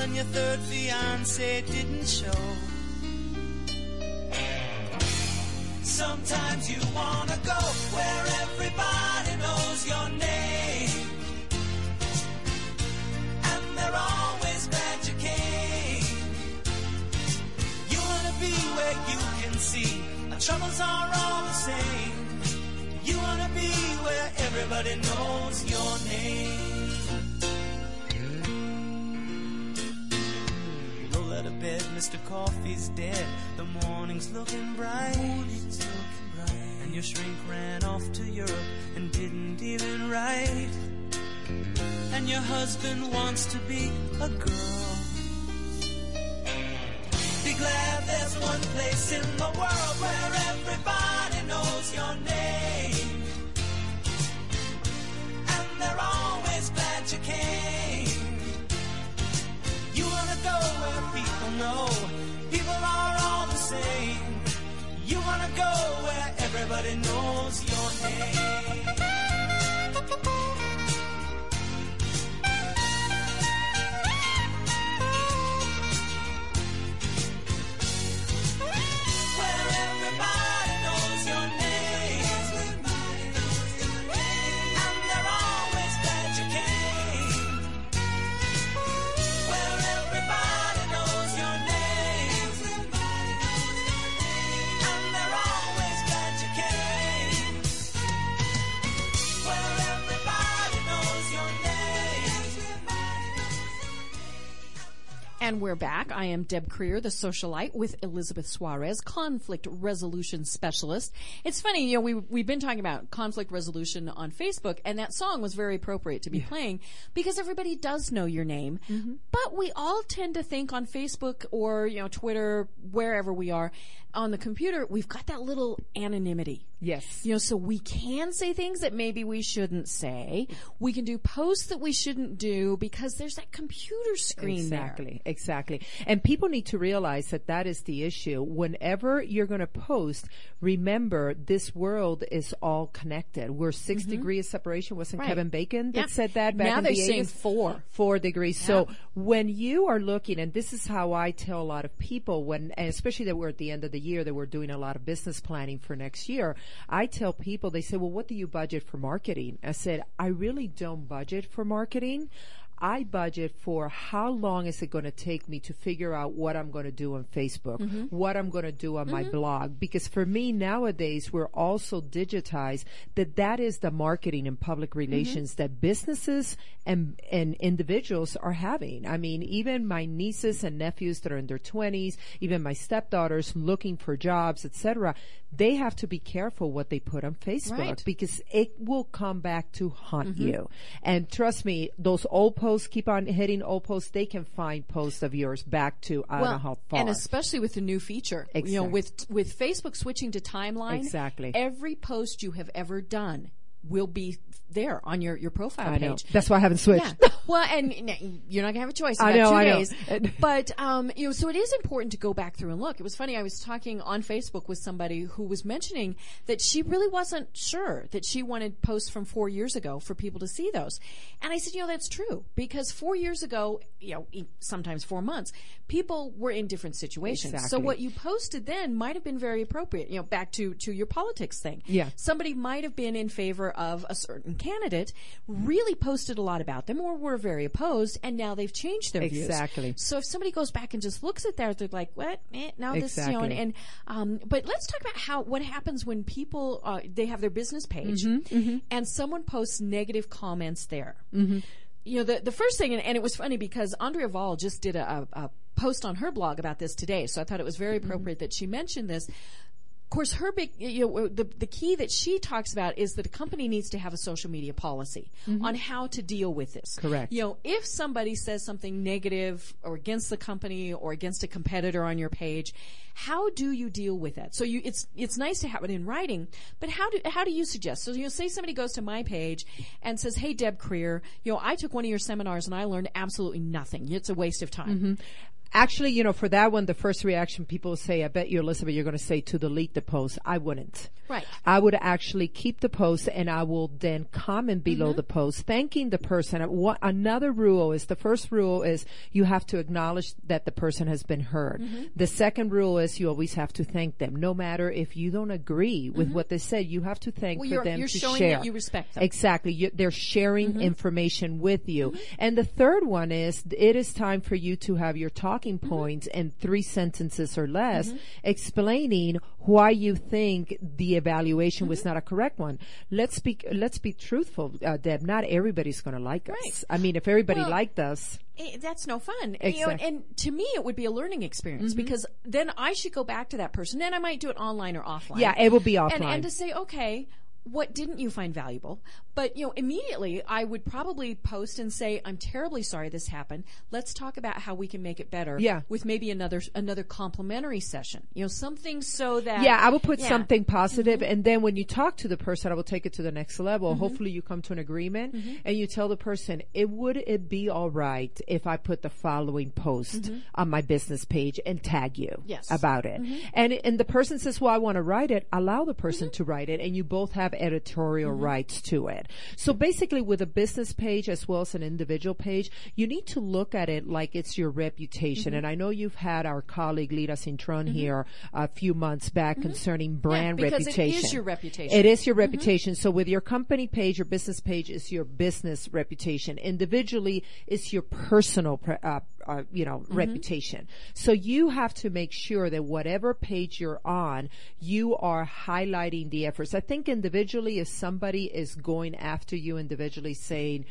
And your third fiance didn't show. Sometimes you wanna go where everybody everybody knows your name. Roll out of bed, Mr. Coffee's dead. The morning's looking bright. And your shrink ran off to Europe and didn't even write. and your husband wants to be a girl. Be glad there's one place in the world where everybody knows And we're back. I am Deb Creer, the socialite, with Elizabeth Suarez, conflict resolution specialist. It's funny, you know, we, we've been talking about conflict resolution on Facebook, and that song was very appropriate to be playing because everybody does know your name. Mm-hmm. But we all tend to think on Facebook or, you know, Twitter, wherever we are, on the computer, we've got that little anonymity. Yes. You know, so we can say things that maybe we shouldn't say. We can do posts that we shouldn't do because there's that computer screen there. Exactly, exactly. And people need to realize that that is the issue. Whenever you're going to post, remember this world is all connected. We're 6 degrees of separation. Wasn't Mm-hmm. Right. Kevin Bacon that Yeah. said that back Now in they're saying four. Four degrees. So when you are looking, and this is how I tell a lot of people when, especially that we're at the end of the year, that we're doing a lot of business planning for next year. I tell people, they say, well, what do you budget for marketing? I said, I really don't budget for marketing. I budget for how long is it going to take me to figure out what I'm going to do on Facebook, Mm-hmm. what I'm going to do on my blog. Because for me nowadays, we're also digitized that that is the marketing and public Mm-hmm. relations that businesses and, and individuals are having. I mean, even my nieces and nephews that are in their twenties, even my stepdaughters looking for jobs, etc. They have to be careful what they put on Facebook Right. Mm-hmm. because it will come back to haunt you. And trust me, those old posts keep on hitting old posts. They can find posts of yours back to I don't know how far. and especially with the new feature, you know, with with Facebook switching to timeline, Exactly. Every post you have ever done will be there on your your profile I know. page. That's why I haven't switched. Yeah. Well, and you're not gonna have a choice. I know, two I know. but um, you know, so it is important to go back through and look. It was funny. I was talking on Facebook with somebody who was mentioning that she really wasn't sure that she wanted posts from four years ago for people to see those. And I said, you know, that's true because four years ago, you know, sometimes four months, people were in different situations. So what you posted then might have been very appropriate. You know, back to to your politics thing. Yeah. Somebody might have been in favor of a certain candidate, really posted a lot about them, or were very opposed, and now they've changed their views. Exactly. So if somebody goes back and just looks at that, they're like, "What? Eh, now this, you know." And, Exactly. and um, but let's talk about how what happens when people uh, they have their business page, Mm-hmm, and someone posts negative comments there. Mm-hmm. You know, the the first thing, and, and it was funny because Andrea Vall just did a, a, a post on her blog about this today, so I thought it was very Mm-hmm. appropriate that she mentioned this of course, her big, you know, the, the key that she talks about is that a company needs to have a social media policy on how to deal with this. Mm-hmm. Correct. You know, if somebody says something negative or against the company or against a competitor on your page, how do you deal with that? So you, it's, it's nice to have it in writing, but how do, how do you suggest? So, you know, say somebody goes to my page and says, Hey, Deb Creer, you know, I took one of your seminars and I learned absolutely nothing. It's a waste of time. Mm-hmm. Actually, you know, for that one, the first reaction people say, I bet you, Elizabeth, you're going to say to delete the post. I wouldn't. Right. I would actually keep the post and I will then comment below Mm-hmm. the post thanking the person. What, another rule is the first rule is you have to acknowledge that the person has been heard. The second rule is you always have to thank them. No matter if you don't agree with what they said, you have to thank Mm-hmm. Well, for you're- them you're to showing share. that you respect them. Exactly. You, they're sharing Mm-hmm. information with you. And the third one is it is time for you to have your talking Mm-hmm. points in three sentences or less explaining why you think the evaluation was Mm-hmm. not a correct one. Let's be, let's be truthful, uh, Deb. Not everybody's going to like us. Right. I mean, if everybody Well, liked us, Eh, that's no fun. You know, and to me, it would be a learning experience Mm-hmm. because then I should go back to that person and I might do it online or offline. Yeah, it will be And, offline. and to say, okay, what didn't you find valuable? But, you know, immediately I would probably post and say, I'm terribly sorry this happened. Let's talk about how we can make it better. Yeah. With maybe another, another complimentary session. You know, something so that. Yeah, I will put Yeah. something mm-hmm. positive, and then when you talk to the person, I will take it to the next level. Mm-hmm. Hopefully, you come to an agreement, mm-hmm. and you tell the person, "It would it be all right if I put the following post on my business page and tag you Yes. about it?" And and the person says, "Well, I want to write it." Allow the person to write it, and you both have editorial mm-hmm. rights to it. So basically, with a business page as well as an individual page, you need to look at it like it's your reputation. Mm-hmm. And I know you've had our colleague Lita Cintron mm-hmm. here a few months back concerning brand because it is reputation. your reputation. It is your reputation. So with your company page, your business page is your business reputation. Individually, it's your personal, pre- uh, uh, you know, mm-hmm. reputation. So you have to make sure that whatever page you're on, you are highlighting the efforts. I think individually, if somebody is going after you individually saying,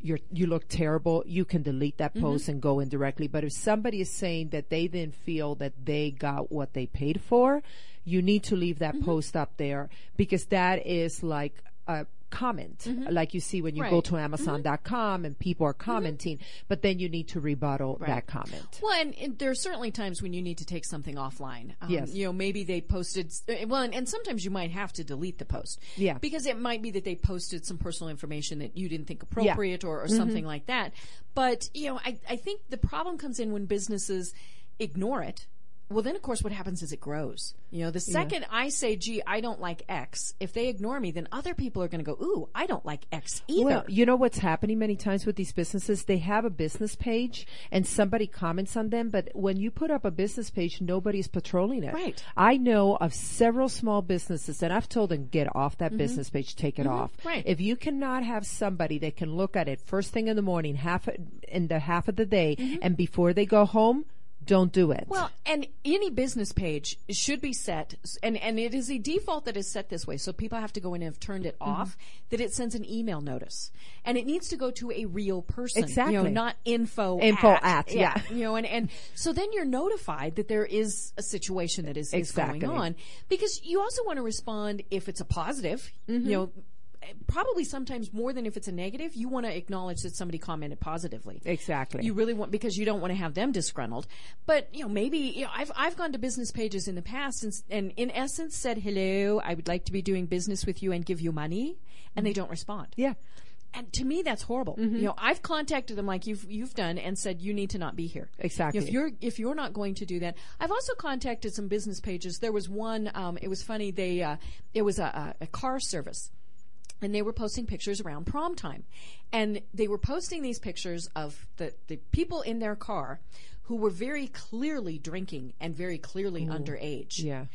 you're, you look terrible, you can delete that mm-hmm. post and go in directly. But if somebody is saying that they didn't feel that they got what they paid for, you need to leave that mm-hmm. post up there because that is like a comment, like you see when you go to Amazon.com and people are commenting, but then you need to rebuttal that comment. Well, and, and there are certainly times when you need to take something offline. Um, Yes. You know, maybe they posted, uh, well, and, and sometimes you might have to delete the post. Yeah. Because it might be that they posted some personal information that you didn't think appropriate or, or something like that. But, you know, I, I think the problem comes in when businesses ignore it. Well, then of course what happens is it grows. You know, the second I say, gee, I don't like X, if they ignore me, then other people are going to go, ooh, I don't like X either. Well, you know what's happening many times with these businesses? They have a business page and somebody comments on them, but when you put up a business page, nobody's patrolling it. Right. I know of several small businesses and I've told them get off that business page, take it off. Mm-hmm. Right. If you cannot have somebody that can look at it first thing in the morning, half in the half of the day, and before they go home, don't do it. Well, and any business page should be set, and, and it is a default that is set this way. So people have to go in and have turned it Mm-hmm. off, that it sends an email notice. And it needs to go to a real person. You know, Exactly. not info Info at. at, yeah. You know, and, and so then you're notified that there is a situation that is, is going on. Because you also want to respond if it's a positive, Mm-hmm. you know, probably sometimes more than if it's a negative, you want to acknowledge that somebody commented positively. Exactly. You really want because you don't want to have them disgruntled. But you know, maybe you know, I've I've gone to business pages in the past and, and in essence said, "Hello, I would like to be doing business with you and give you money," and they don't respond. yeah. And to me, that's horrible. Mm-hmm. You know, I've contacted them like you've you've done and said you need to not be here. Exactly. If you're if you're not going to do that, I've also contacted some business pages. There was one. Um, it was funny. They uh, it was a, a, a car service and they were posting pictures around prom time. And they were posting these pictures of the, the people in their car who were very clearly drinking and very clearly underage. Yeah.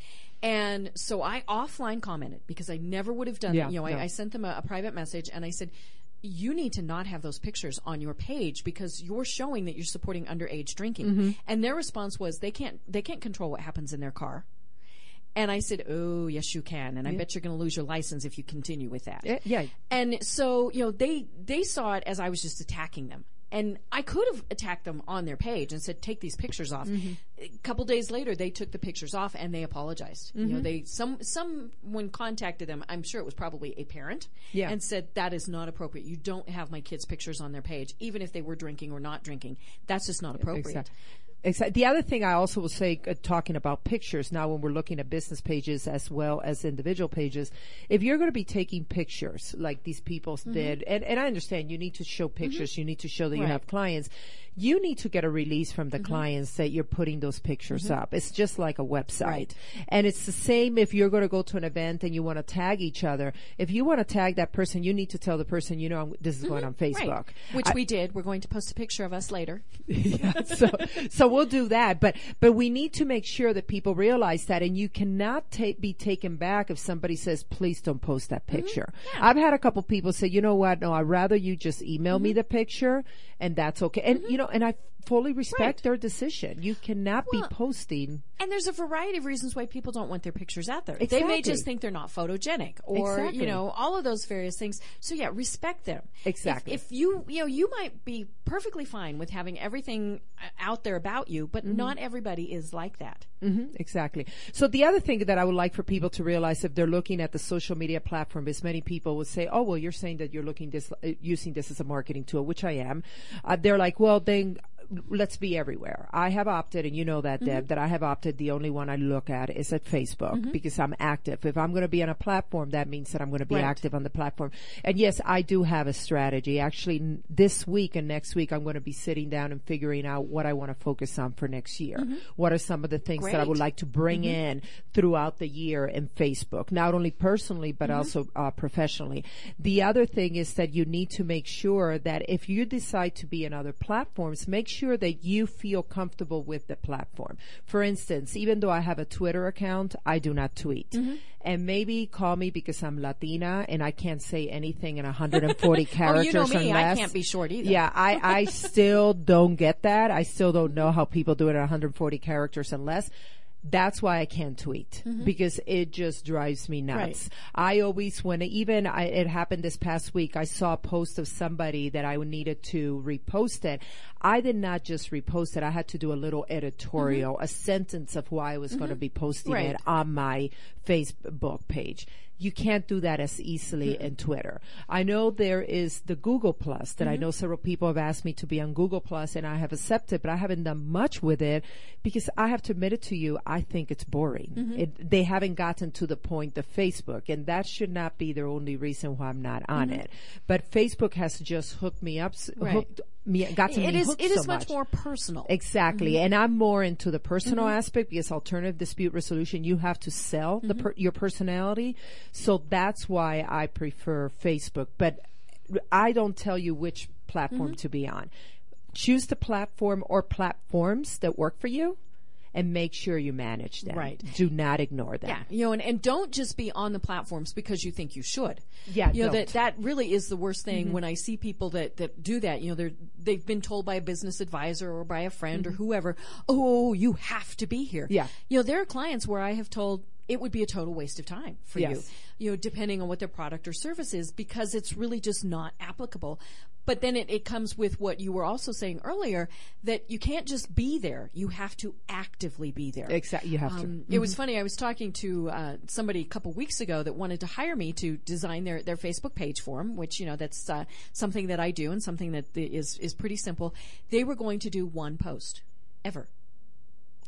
And so I offline commented because I never would have done Yeah, that. You know, no. I, I sent them a, a private message and I said, you need to not have those pictures on your page because you're showing that you're supporting underage drinking. Mm-hmm. And their response was they can't they can't control what happens in their car. And I said, "Oh, yes, you can." And I bet you're going to lose your license if you continue with that. Eh, yeah. And so, you know, they they saw it as I was just attacking them. And I could have attacked them on their page and said, "Take these pictures off." Mm-hmm. A couple days later, they took the pictures off and they apologized. You Mm-hmm. know, they some someone contacted them. I'm sure it was probably a parent, Yeah. and said that is not appropriate. You don't have my kids' pictures on their page, even if they were drinking or not drinking. That's just not appropriate. Exactly. Exactly. The other thing I also will say, uh, talking about pictures now, when we're looking at business pages as well as individual pages, if you're going to be taking pictures like these people Mm-hmm. did, and, and I understand you need to show pictures, you need to show that you have clients, you need to get a release from the Mm-hmm. clients that you're putting those pictures up. It's just like a website. Right. And it's the same if you're going to go to an event and you want to tag each other. If you want to tag that person, you need to tell the person, you know, I'm- this is going on Facebook. Mm-hmm. Right. Which I- we did. We're going to post a picture of us later. yeah, so so we'll do that, but but we need to make sure that people realize that, and you cannot ta- be taken back if somebody says, "Please don't post that picture." I've had a couple people say, "You know what? No, I'd rather you just email me the picture, and that's okay." And you know, and I fully respect Right. their decision. You cannot Well, be posting. And there's a variety of reasons why people don't want their pictures out there. They may just think they're not photogenic or, Exactly. you know, all of those various things. So yeah, respect them. Exactly. If, you, you know, you might be perfectly fine with having everything uh, out there about you, but Mm-hmm. not everybody is like that. Exactly. So the other thing that I would like for people to realize if they're looking at the social media platform is many people will say, "Oh, well, you're saying that you're looking this uh, using this as a marketing tool," which I am. Uh, they're like, "Well, then." Let's be everywhere. I have opted, and you know that, Deb, mm-hmm. that I have opted. The only one I look at is at Facebook mm-hmm. because I'm active. If I'm going to be on a platform, that means that I'm going to be Right. active on the platform. And yes, I do have a strategy. Actually, n- this week and next week, I'm going to be sitting down and figuring out what I want to focus on for next year. Mm-hmm. What are some of the things that I would like to bring in throughout the year in Facebook, not only personally, but also uh, professionally. The other thing is that you need to make sure that if you decide to be in other platforms, make sure that you feel comfortable with the platform. For instance, even though I have a Twitter account, I do not tweet. Mm-hmm. And maybe call me because I'm Latina and I can't say anything in 140 characters Oh, know me, I can't be short either. Yeah, I, I still don't get that. I still don't know how people do it in 140 characters and less. That's why I can't tweet mm-hmm. because it just drives me nuts. Right. I always, when even I, it happened this past week, I saw a post of somebody that I needed to repost it. I did not just repost it. I had to do a little editorial, mm-hmm. a sentence of why I was going to mm-hmm. be posting Right. it on my Facebook page. You can't do that as easily mm-hmm. in Twitter. I know there is the Google Plus that I mm-hmm. know several people have asked me to be on Google Plus and I have accepted, but I haven't done much with it because I have to admit it to you, I think it's boring. Mm-hmm. It, they haven't gotten to the point of Facebook and that should not be the only reason why I'm not on it. But Facebook has just hooked me up, Right. hooked me, gotten It is, it is so much more personal. Exactly. Mm-hmm. And I'm more into the personal aspect because alternative dispute resolution, you have to sell Mm-hmm. per- your personality. So that's why I prefer Facebook. But I don't tell you which platform Mm-hmm. to be on. Choose the platform or platforms that work for you and make sure you manage them. Right. Do not ignore them. Yeah, you know, and, and don't just be on the platforms because you think you should. Yeah, you know that don't. that really is the worst thing mm-hmm. when I see people that that do that. You know, they're they've been told by a business advisor or by a friend or mm-hmm. whoever, oh, you have to be here. Yeah. you know, there are clients where I have told it would be a total waste of time for you. Yes. You know, depending on what their product or service is, because it's really just not applicable. But then it, it comes with what you were also saying earlier that you can't just be there; you have to actively be there. Exactly. You have to. Um, It was funny. I was talking to uh, somebody a couple weeks ago that wanted to hire me to design their, their Facebook page for them, which you know that's uh, something that I do and something that is is pretty simple. They were going to do one post ever,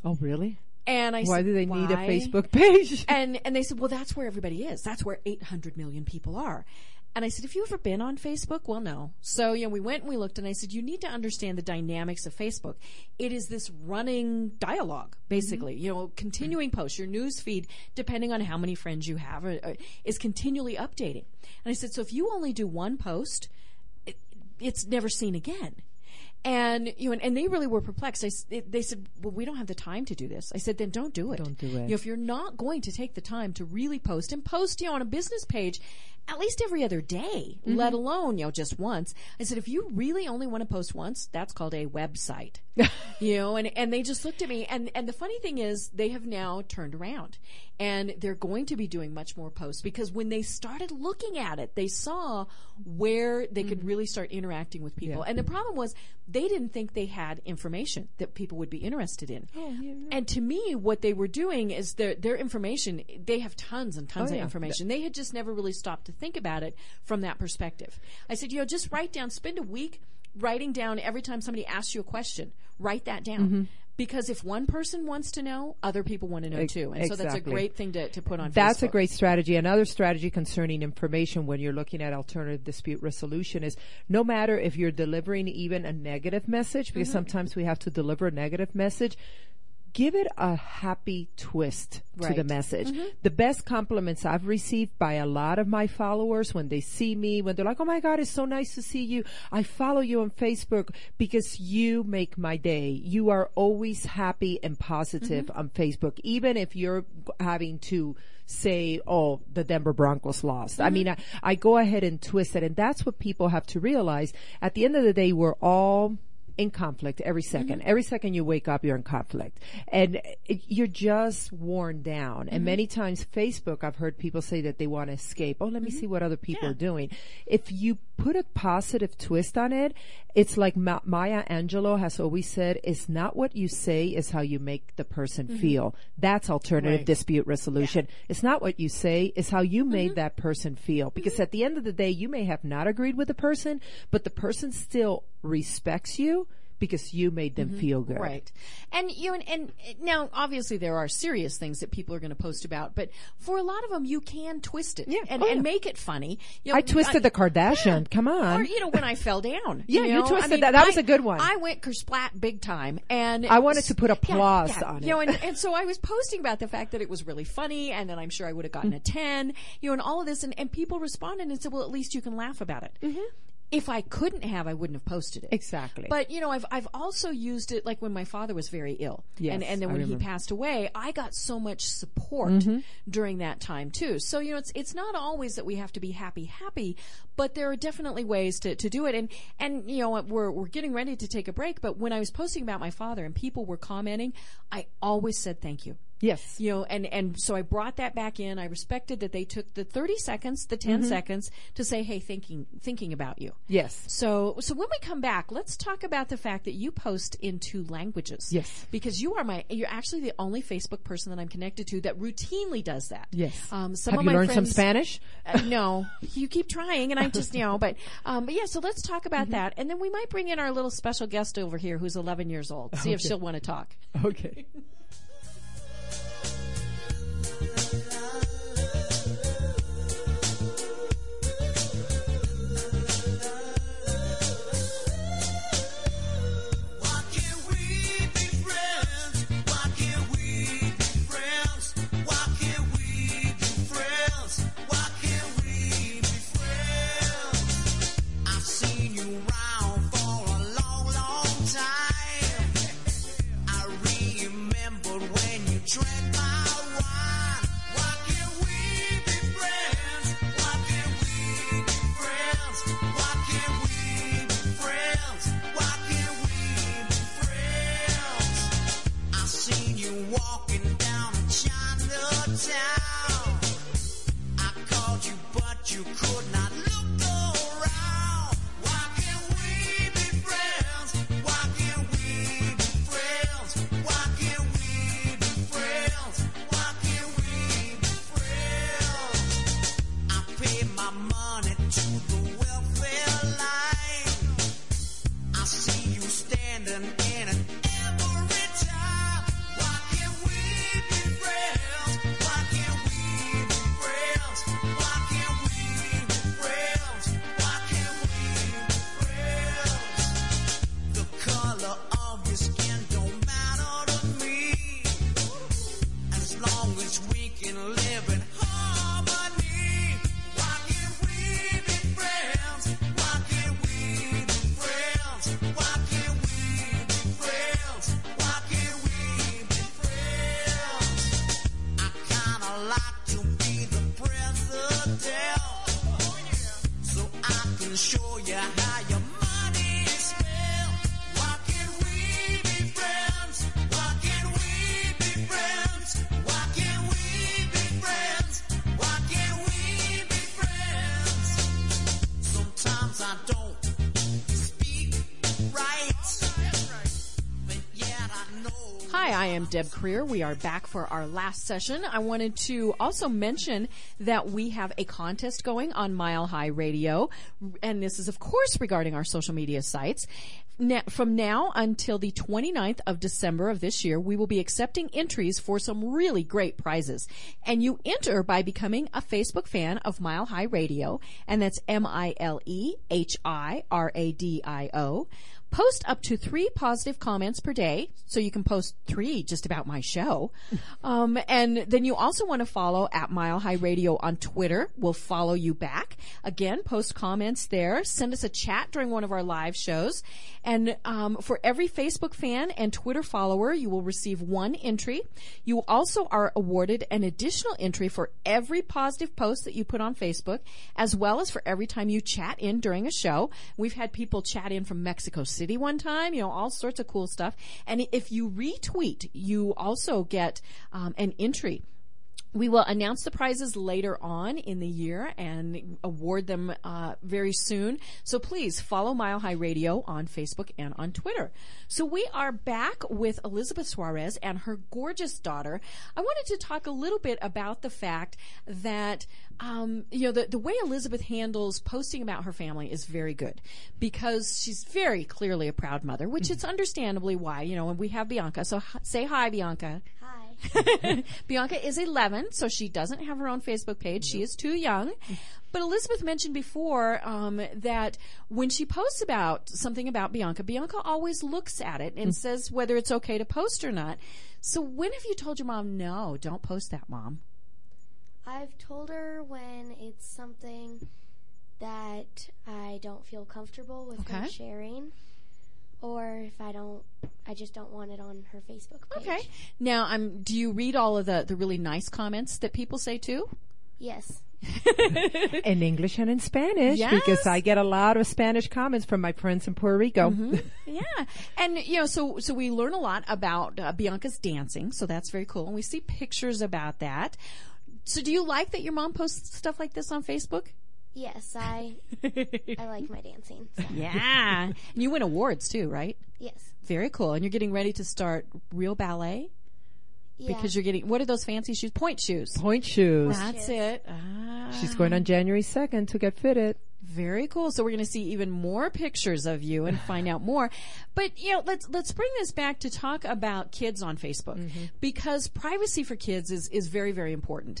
Oh, really? and I Why said, do they need a Facebook page? And and they said, well, that's where everybody is. That's where 800 million people are. And I said, have you ever been on Facebook? Well, no. So, you know, we went and we looked and I said, you need to understand the dynamics of Facebook. It is this running dialogue, basically, you know, continuing posts, your news feed, depending on how many friends you have, uh, uh, is continually updating. And I said, so if you only do one post, it, it's never seen again. And you know, and, and they really were perplexed. They, s- they, they said, "Well, we don't have the time to do this." I said, "Then don't do it. Don't do it. You know, if you're not going to take the time to really post and post, you know, on a business page, at least every other day, Mm-hmm. let alone you know just once." I said, "If you really only want to post once, that's called a website." you know, and and they just looked at me, and and the funny thing is, they have now turned around, and they're going to be doing much more posts because when they started looking at it, they saw where they could really start interacting with people, and the problem was they didn't think they had information that people would be interested in. And to me, what they were doing is their their information. They have tons and tons Oh, of yeah. information. They had just never really stopped to think about it from that perspective. I said, you know, just write down, spend a week writing down every time somebody asks you a question. Write that down. Mm-hmm. Because if one person wants to know, other people want to know too. And so that's a great thing to, to put on That's a great strategy. Another strategy concerning information when you're looking at alternative dispute resolution is no matter if you're delivering even a negative message, because Mm-hmm. sometimes we have to deliver a negative message, give it a happy twist to the message. Mm-hmm. The best compliments I've received by a lot of my followers when they see me, when they're like, Oh my God, it's so nice to see you. I follow you on Facebook because you make my day. You are always happy and positive Mm-hmm. on Facebook, even if you're having to say, Oh, the Denver Broncos lost. I mean, I, I go ahead and twist it. And that's what people have to realize. At the end of the day, we're all in conflict every mm-hmm. 2nd Every second you wake up, you're in conflict. And it, you're just worn down. And mm-hmm. many times Facebook, I've heard people say that they want to escape. Oh, let me mm-hmm. see what other people Yeah. are doing. If you put a positive twist on it, it's like Ma- Maya Angelou has always said, it's not what you say, it's how you make the person feel. That's alternative Right. dispute resolution. It's not what you say, it's how you made that person feel. Because at the end of the day, you may have not agreed with the person, but the person still respects you because you made them feel good. Right. And you and, and now obviously there are serious things that people are going to post about, but for a lot of them you can twist it Yeah. and, Oh, and yeah. make it funny. You know, I twisted the Kardashian. Come on. Or you know when I fell down. Yeah, you know? twisted I mean, that. That was a good one. I went kersplat big time, and I wanted to put applause yeah. on You know, and, and so I was posting about the fact that it was really funny, and then I'm sure I would have gotten Mm. a ten. You know, and all of this, and, and people responded and said, "Well, at least you can laugh about it." Mm-hmm. If I couldn't have, I wouldn't have posted it. Exactly. But you know, I've I've also used it like when my father was very ill, Yes, and and then when he passed away, I got so much support Mm-hmm. during that time too. So you know, it's it's not always that we have to be happy happy, but there are definitely ways to, to do it. And and you know, we're we're getting ready to take a break, but when I was posting about my father and people were commenting, I always said thank you yes. you know and and so i brought that back in i respected that they took the 30 seconds the 10 Mm-hmm. seconds to say hey thinking thinking about you Yes. so so when we come back let's talk about the fact that you post in two languages Yes. because you are my you're actually the only facebook person that i'm connected to that routinely does that Yes. um some Have of you my learned some friends- Spanish? uh, no, you keep trying, and I just you know, but um, but yeah. So let's talk about that, and then we might bring in our little special guest over here, who's 11 years old. See if she'll want to talk. Okay. am Deb Creer. We are back for our last session. I wanted to also mention that we have a contest going on Mile High Radio, and this is of course regarding our social media sites. Now, from now until the 29th of December of this year, we will be accepting entries for some really great prizes. And you enter by becoming a Facebook fan of Mile High Radio, and that's M-I-L-E-H-I-R-A-D-I-O. Post up to three positive comments per day, so you can post three just about my show. Um, and then you also want to follow at Mile High Radio on Twitter. We'll follow you back. Again, post comments there. Send us a chat during one of our live shows. And um, for every Facebook fan and Twitter follower, you will receive one entry. You also are awarded an additional entry for every positive post that you put on Facebook, as well as for every time you chat in during a show. We've had people chat in from Mexico City one time, you know, all sorts of cool stuff. And if you retweet, you also get um, an entry we will announce the prizes later on in the year and award them uh, very soon. So please follow Mile High Radio on Facebook and on Twitter. So we are back with Elizabeth Suarez and her gorgeous daughter. I wanted to talk a little bit about the fact that um, you know the the way Elizabeth handles posting about her family is very good because she's very clearly a proud mother, which mm-hmm. it's understandably why. You know, and we have Bianca. So h- say hi, Bianca. Bianca is 11, so she doesn't have her own Facebook page. She is too young. But Elizabeth mentioned before um, that when she posts about something about Bianca, Bianca always looks at it and mm. says whether it's okay to post or not. So when have you told your mom, no, don't post that, mom? I've told her when it's something that I don't feel comfortable with okay. her sharing or if I don't, I just don't want it on her Facebook page. Okay. Now, um, do you read all of the, the really nice comments that people say too? Yes. in English and in Spanish yes. because I get a lot of Spanish comments from my friends in Puerto Rico. Mm-hmm. yeah, and you know, so so we learn a lot about uh, Bianca's dancing, so that's very cool, and we see pictures about that. So, do you like that your mom posts stuff like this on Facebook? Yes, I I like my dancing. So. Yeah, and you win awards too, right? Yes. Very cool. And you're getting ready to start real ballet. Yeah. Because you're getting what are those fancy shoes? Pointe shoes. Pointe shoes. That's it. Ah. She's going on January second to get fitted. Very cool. So we're going to see even more pictures of you and find out more. But you know, let's let's bring this back to talk about kids on Facebook mm-hmm. because privacy for kids is is very very important.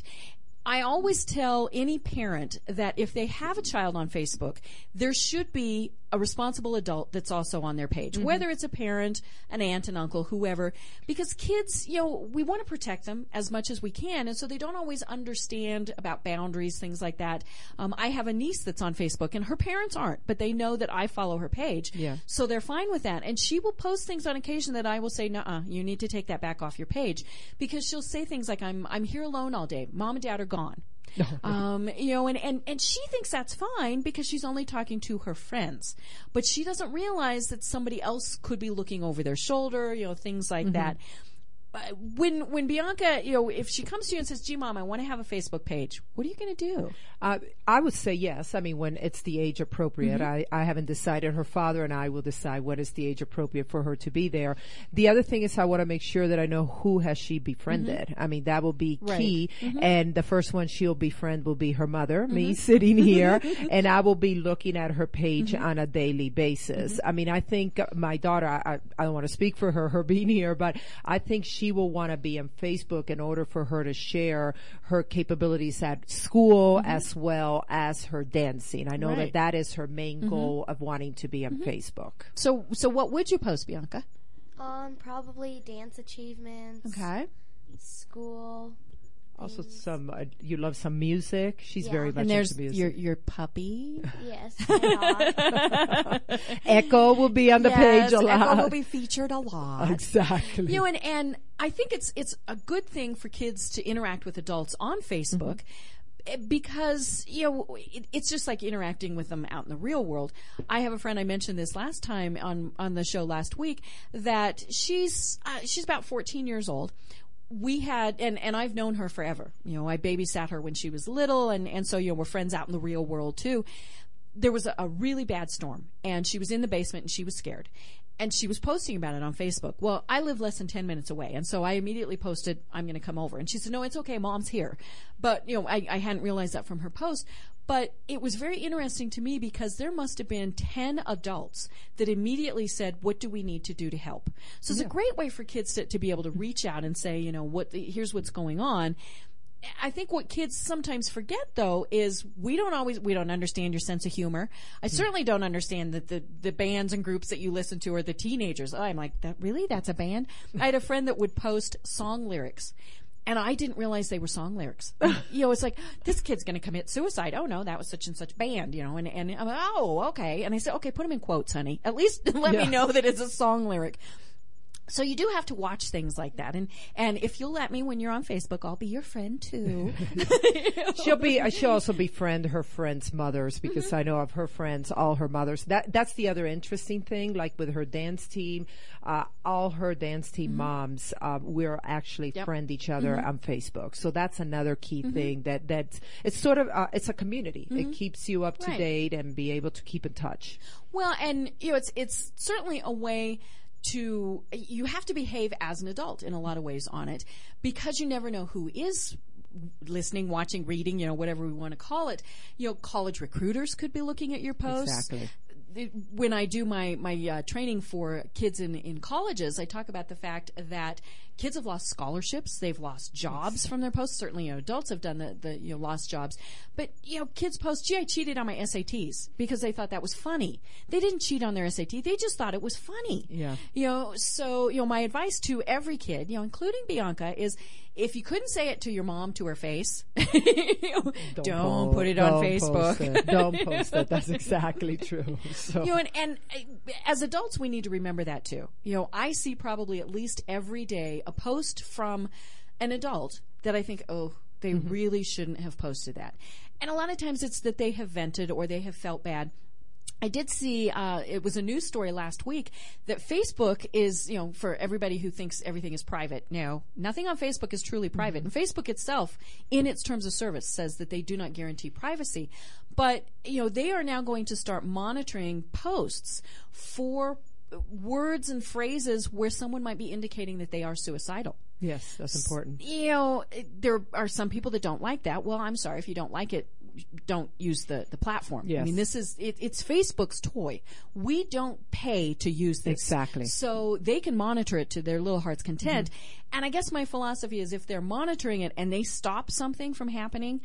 I always tell any parent that if they have a child on Facebook, there should be a responsible adult that's also on their page, mm-hmm. whether it's a parent, an aunt, an uncle, whoever, because kids, you know, we want to protect them as much as we can, and so they don't always understand about boundaries, things like that. Um, I have a niece that's on Facebook, and her parents aren't, but they know that I follow her page, yeah. so they're fine with that. And she will post things on occasion that I will say, "Nah, you need to take that back off your page," because she'll say things like, "I'm I'm here alone all day. Mom and dad are gone." um, you know, and, and, and she thinks that's fine because she's only talking to her friends. But she doesn't realize that somebody else could be looking over their shoulder, you know, things like mm-hmm. that when when Bianca, you know, if she comes to you and says, "Gee, mom, I want to have a Facebook page," what are you going to do? Uh, I would say yes. I mean, when it's the age appropriate. Mm-hmm. I, I haven't decided. Her father and I will decide what is the age appropriate for her to be there. The other thing is, I want to make sure that I know who has she befriended. Mm-hmm. I mean, that will be right. key. Mm-hmm. And the first one she'll befriend will be her mother, me mm-hmm. sitting here, and I will be looking at her page mm-hmm. on a daily basis. Mm-hmm. I mean, I think my daughter. I, I don't want to speak for her, her being here, but I think she will want to be on Facebook in order for her to share her capabilities at school mm-hmm. as well as her dancing. I know right. that that is her main mm-hmm. goal of wanting to be on mm-hmm. Facebook. So, so what would you post, Bianca? Um, probably dance achievements. Okay. School. Also, some uh, you love some music. She's yeah. very much and there's into music. Your your puppy. yes. Echo will be on the yes, page a lot. Echo will be featured a lot. Exactly. You know, and and I think it's it's a good thing for kids to interact with adults on Facebook. Mm-hmm. Because you know it, it's just like interacting with them out in the real world. I have a friend I mentioned this last time on on the show last week that she's uh, she's about 14 years old we had and and I've known her forever. You know, I babysat her when she was little and and so you know we're friends out in the real world too. There was a, a really bad storm and she was in the basement and she was scared. And she was posting about it on Facebook. Well, I live less than 10 minutes away. And so I immediately posted, I'm going to come over. And she said, no, it's okay. Mom's here. But, you know, I, I hadn't realized that from her post. But it was very interesting to me because there must have been 10 adults that immediately said, what do we need to do to help? So it's yeah. a great way for kids to, to be able to reach out and say, you know, what, the, here's what's going on. I think what kids sometimes forget though is we don't always we don't understand your sense of humor. I mm-hmm. certainly don't understand that the the bands and groups that you listen to are the teenagers. Oh, I'm like that really that's a band. I had a friend that would post song lyrics and I didn't realize they were song lyrics. you know, it's like this kid's going to commit suicide. Oh no, that was such and such band. You know, and and I'm like, oh okay. And I said, okay, put them in quotes, honey. At least let yeah. me know that it's a song lyric. So you do have to watch things like that, and and if you'll let me, when you're on Facebook, I'll be your friend too. she'll be. uh, She'll also befriend her friends' mothers because I know of her friends, all her mothers. That that's the other interesting thing. Like with her dance team, uh, all her dance team moms, uh, we're actually Yep. friend each other on Facebook. So that's another key thing that that's it's sort of uh, it's a community. It keeps you up to Right. date and be able to keep in touch. Well, and you know, it's it's certainly a way to you have to behave as an adult in a lot of ways on it because you never know who is listening, watching, reading, you know, whatever we want to call it. You know, college recruiters could be looking at your posts. Exactly. When I do my my uh, training for kids in in colleges, I talk about the fact that kids have lost scholarships, they've lost jobs from their posts. Certainly, you know, adults have done the, the you know lost jobs, but you know, kids post, "Gee, I cheated on my SATs" because they thought that was funny. They didn't cheat on their SAT; they just thought it was funny. Yeah. You know, so you know, my advice to every kid, you know, including Bianca, is if you couldn't say it to your mom to her face, you know, don't, po- put it on don't Facebook. post it. Don't post it. That's exactly true. So You know, and, and uh, as adults, we need to remember that too. You know, I see probably at least every day a post from an adult that I think, oh, they really shouldn't have posted that. And a lot of times it's that they have vented or they have felt bad. I did see uh, it was a news story last week that Facebook is, you know, for everybody who thinks everything is private. No, nothing on Facebook is truly private. And Facebook itself, in its terms of service, says that they do not guarantee privacy. But you know, they are now going to start monitoring posts for words and phrases where someone might be indicating that they are suicidal yes, that's important. you know, there are some people that don't like that. Well, I'm sorry if you don't like it, don't use the the platform. Yes. I mean, this is it, it's Facebook's toy. We don't pay to use this Exactly. so they can monitor it to their little heart's content. Mm-hmm. And I guess my philosophy is if they're monitoring it and they stop something from happening,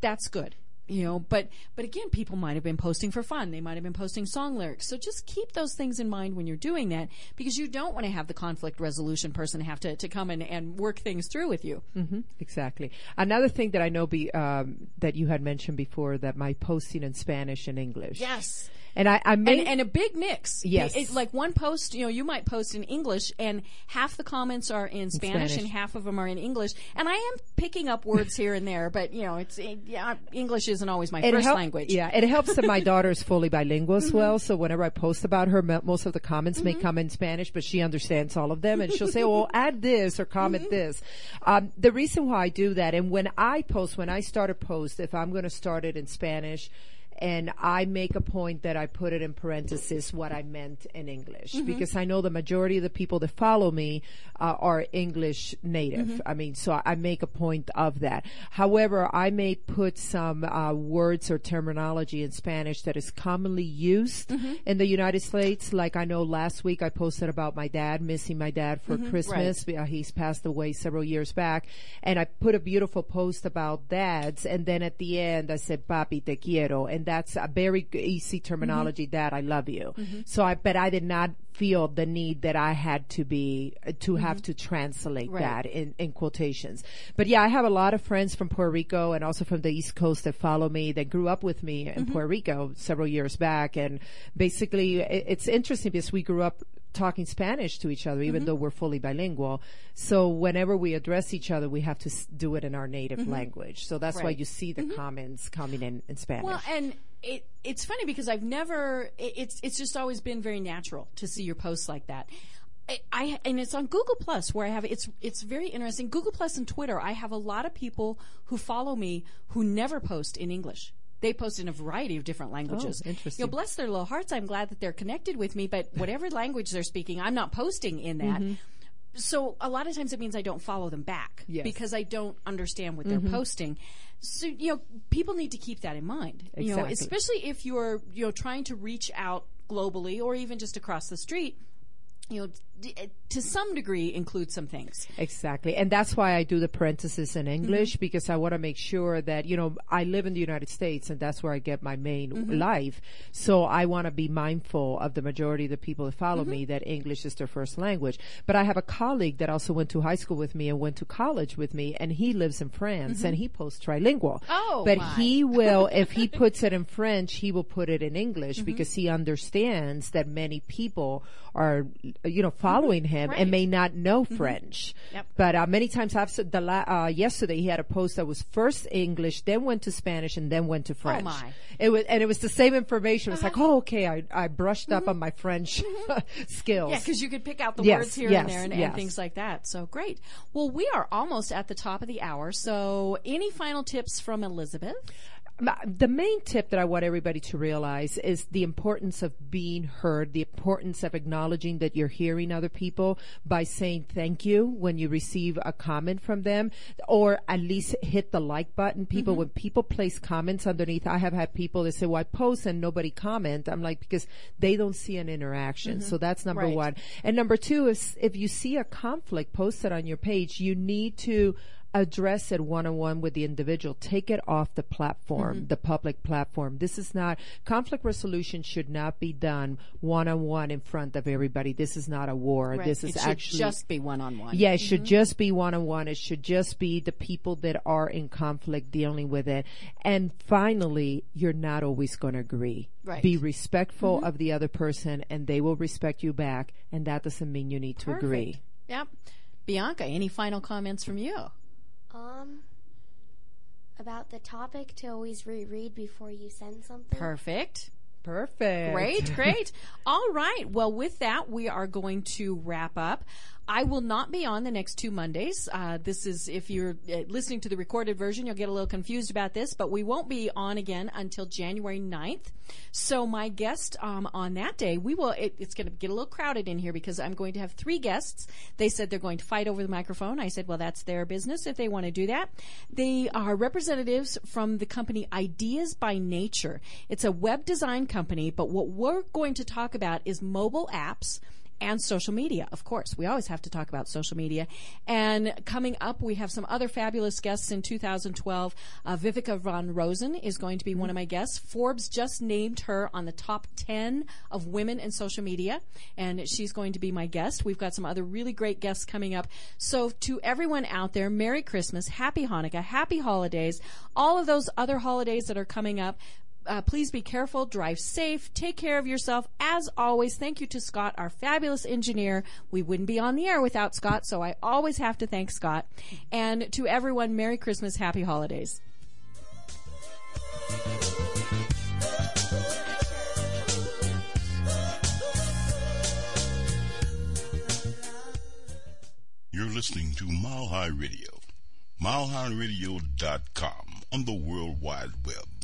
that's good. You know, but but again, people might have been posting for fun. They might have been posting song lyrics. So just keep those things in mind when you're doing that, because you don't want to have the conflict resolution person have to, to come in and work things through with you. Mm-hmm. Exactly. Another thing that I know be, um, that you had mentioned before that my posting in Spanish and English. Yes. And I, I made, and, and a big mix. Yes. It- it- like one post, you know, you might post in English and half the comments are in Spanish, Spanish. and half of them are in English. And I am picking up words here and there, but you know, it's, it, yeah, English isn't always my it first help- language. Mm-hmm. Yeah, it helps that my daughter is fully bilingual as well. So whenever I post about her, most of the comments may come in Spanish, but she understands all of them, and she'll say, "Well, add this or comment Mm-hmm. this." Um, the reason why I do that, and when I post, when I start a post, if I'm going to start it in Spanish. And I make a point that I put it in parentheses what I meant in English Mm-hmm. because I know the majority of the people that follow me uh, are English native. Mm-hmm. I mean, so I, make a point of that. However, I may put some uh, words or terminology in Spanish that is commonly used Mm-hmm. in the United States. Like I know last week I posted about my dad missing my dad for Mm-hmm. Christmas. Uh, he's passed away several years back, and I put a beautiful post about dads. And then at the end I said "Papi te quiero," and that's a very easy terminology. Mm-hmm. Dad, I love you. So I, but I did not feel the need that I had to be uh, to have to translate Mm-hmm. Right. that in, in quotations. But yeah, I have a lot of friends from Puerto Rico and also from the East Coast that follow me that grew up with me in Puerto Rico several years back. And basically, it, it's interesting because we grew up talking Spanish to each other, even mm-hmm. though we're fully bilingual. So whenever we address each other, we have to s- do it in our native mm-hmm. language. So that's why you see the mm-hmm. comments coming in in Spanish. Well, and it, it's funny because I've never, it, it's, it's just always been very natural to see your posts like that. I, I and it's on Google Plus where I have it's it's very interesting. Google Plus and Twitter, I have a lot of people who follow me who never post in English. They post in a variety of different languages. Oh, interesting. You know, bless their little hearts. I'm glad that they're connected with me, but whatever language they're speaking, I'm not posting in that. Mm-hmm. So a lot of times it means I don't follow them back Yes. because I don't understand what they're mm-hmm. posting. So you know, people need to keep that in mind. You know, Exactly. especially if you're you know trying to reach out globally or even just across the street. You know, d- to some degree, include some things. Exactly. And that's why I do the parentheses in English Mm-hmm. because I want to make sure that, you know, I live in the United States and that's where I get my main Mm-hmm. life. So I want to be mindful of the majority of the people that follow Mm-hmm. me that English is their first language. But I have a colleague that also went to high school with me and went to college with me and he lives in France and he posts trilingual. Mm-hmm. Oh, But my. he will, if he puts it in French, he will put it in English Mm-hmm. because he understands that many people are, you know, following him Right. and may not know French. Yep. But uh, many times I've said the la- uh, yesterday he had a post that was first English, then went to Spanish, and then went to French. Oh my. Uh-huh. It was and it was the same information. It was like, oh, okay, I, I brushed up on my French skills. Yeah, because you could pick out the Yes, words here yes, and there and, yes. and things like that. So great. Well, we are almost at the top of the hour. So any final tips from Elizabeth? The main tip that I want everybody to realize is the importance of being heard, the importance of acknowledging that you're hearing other people by saying thank you when you receive a comment from them, or at least hit the like button. People, mm-hmm. when people place comments underneath, I have had people that say, well, I post and nobody comment. I'm like, because they don't see an interaction. Mm-hmm. So that's number Right. one. And number two is if you see a conflict posted on your page, you need to address it one on one with the individual. Take it off the platform, Mm-hmm. the public platform. This is not, conflict resolution should not be done one on one in front of everybody. This is not a war. This is it should actually just be one on one. yeah, it should just be one on one. It should just be the people that are in conflict dealing with it. And finally, you're not always going to agree. Right. Be respectful of the other person and they will respect you back. And that doesn't mean you need to agree. Yep. Bianca, any final comments from you? Um, about the topic to always reread before you send something. Perfect. Perfect. Great, great. All right. Well, with that, we are going to wrap up. I will not be on the next two Mondays. Uh, this is, if you're uh, listening to the recorded version, you'll get a little confused about this, but we won't be on again until January 9th. So my guest um, on that day, we will, it, it's going to get a little crowded in here because I'm going to have three guests. They said they're going to fight over the microphone. I said, well, that's their business if they want to do that. They are representatives from the company Ideas by Nature. It's a web design company, but what we're going to talk about is mobile apps and social media. Of course, we always have to talk about social media. And coming up, we have some other fabulous guests in 2012. Uh, Viveka von Rosen is going to be one of my guests. Forbes just named her on the top 10 of women in social media, and she's going to be my guest. We've got some other really great guests coming up. So to everyone out there, Merry Christmas, Happy Hanukkah, Happy Holidays, all of those other holidays that are coming up uh, please be careful, drive safe, take care of yourself. As always, thank you to Scott, our fabulous engineer. We wouldn't be on the air without Scott, so I always have to thank Scott. And to everyone, Merry Christmas, Happy Holidays. You're listening to Mile High Radio. MileHighRadio.com on the World Wide Web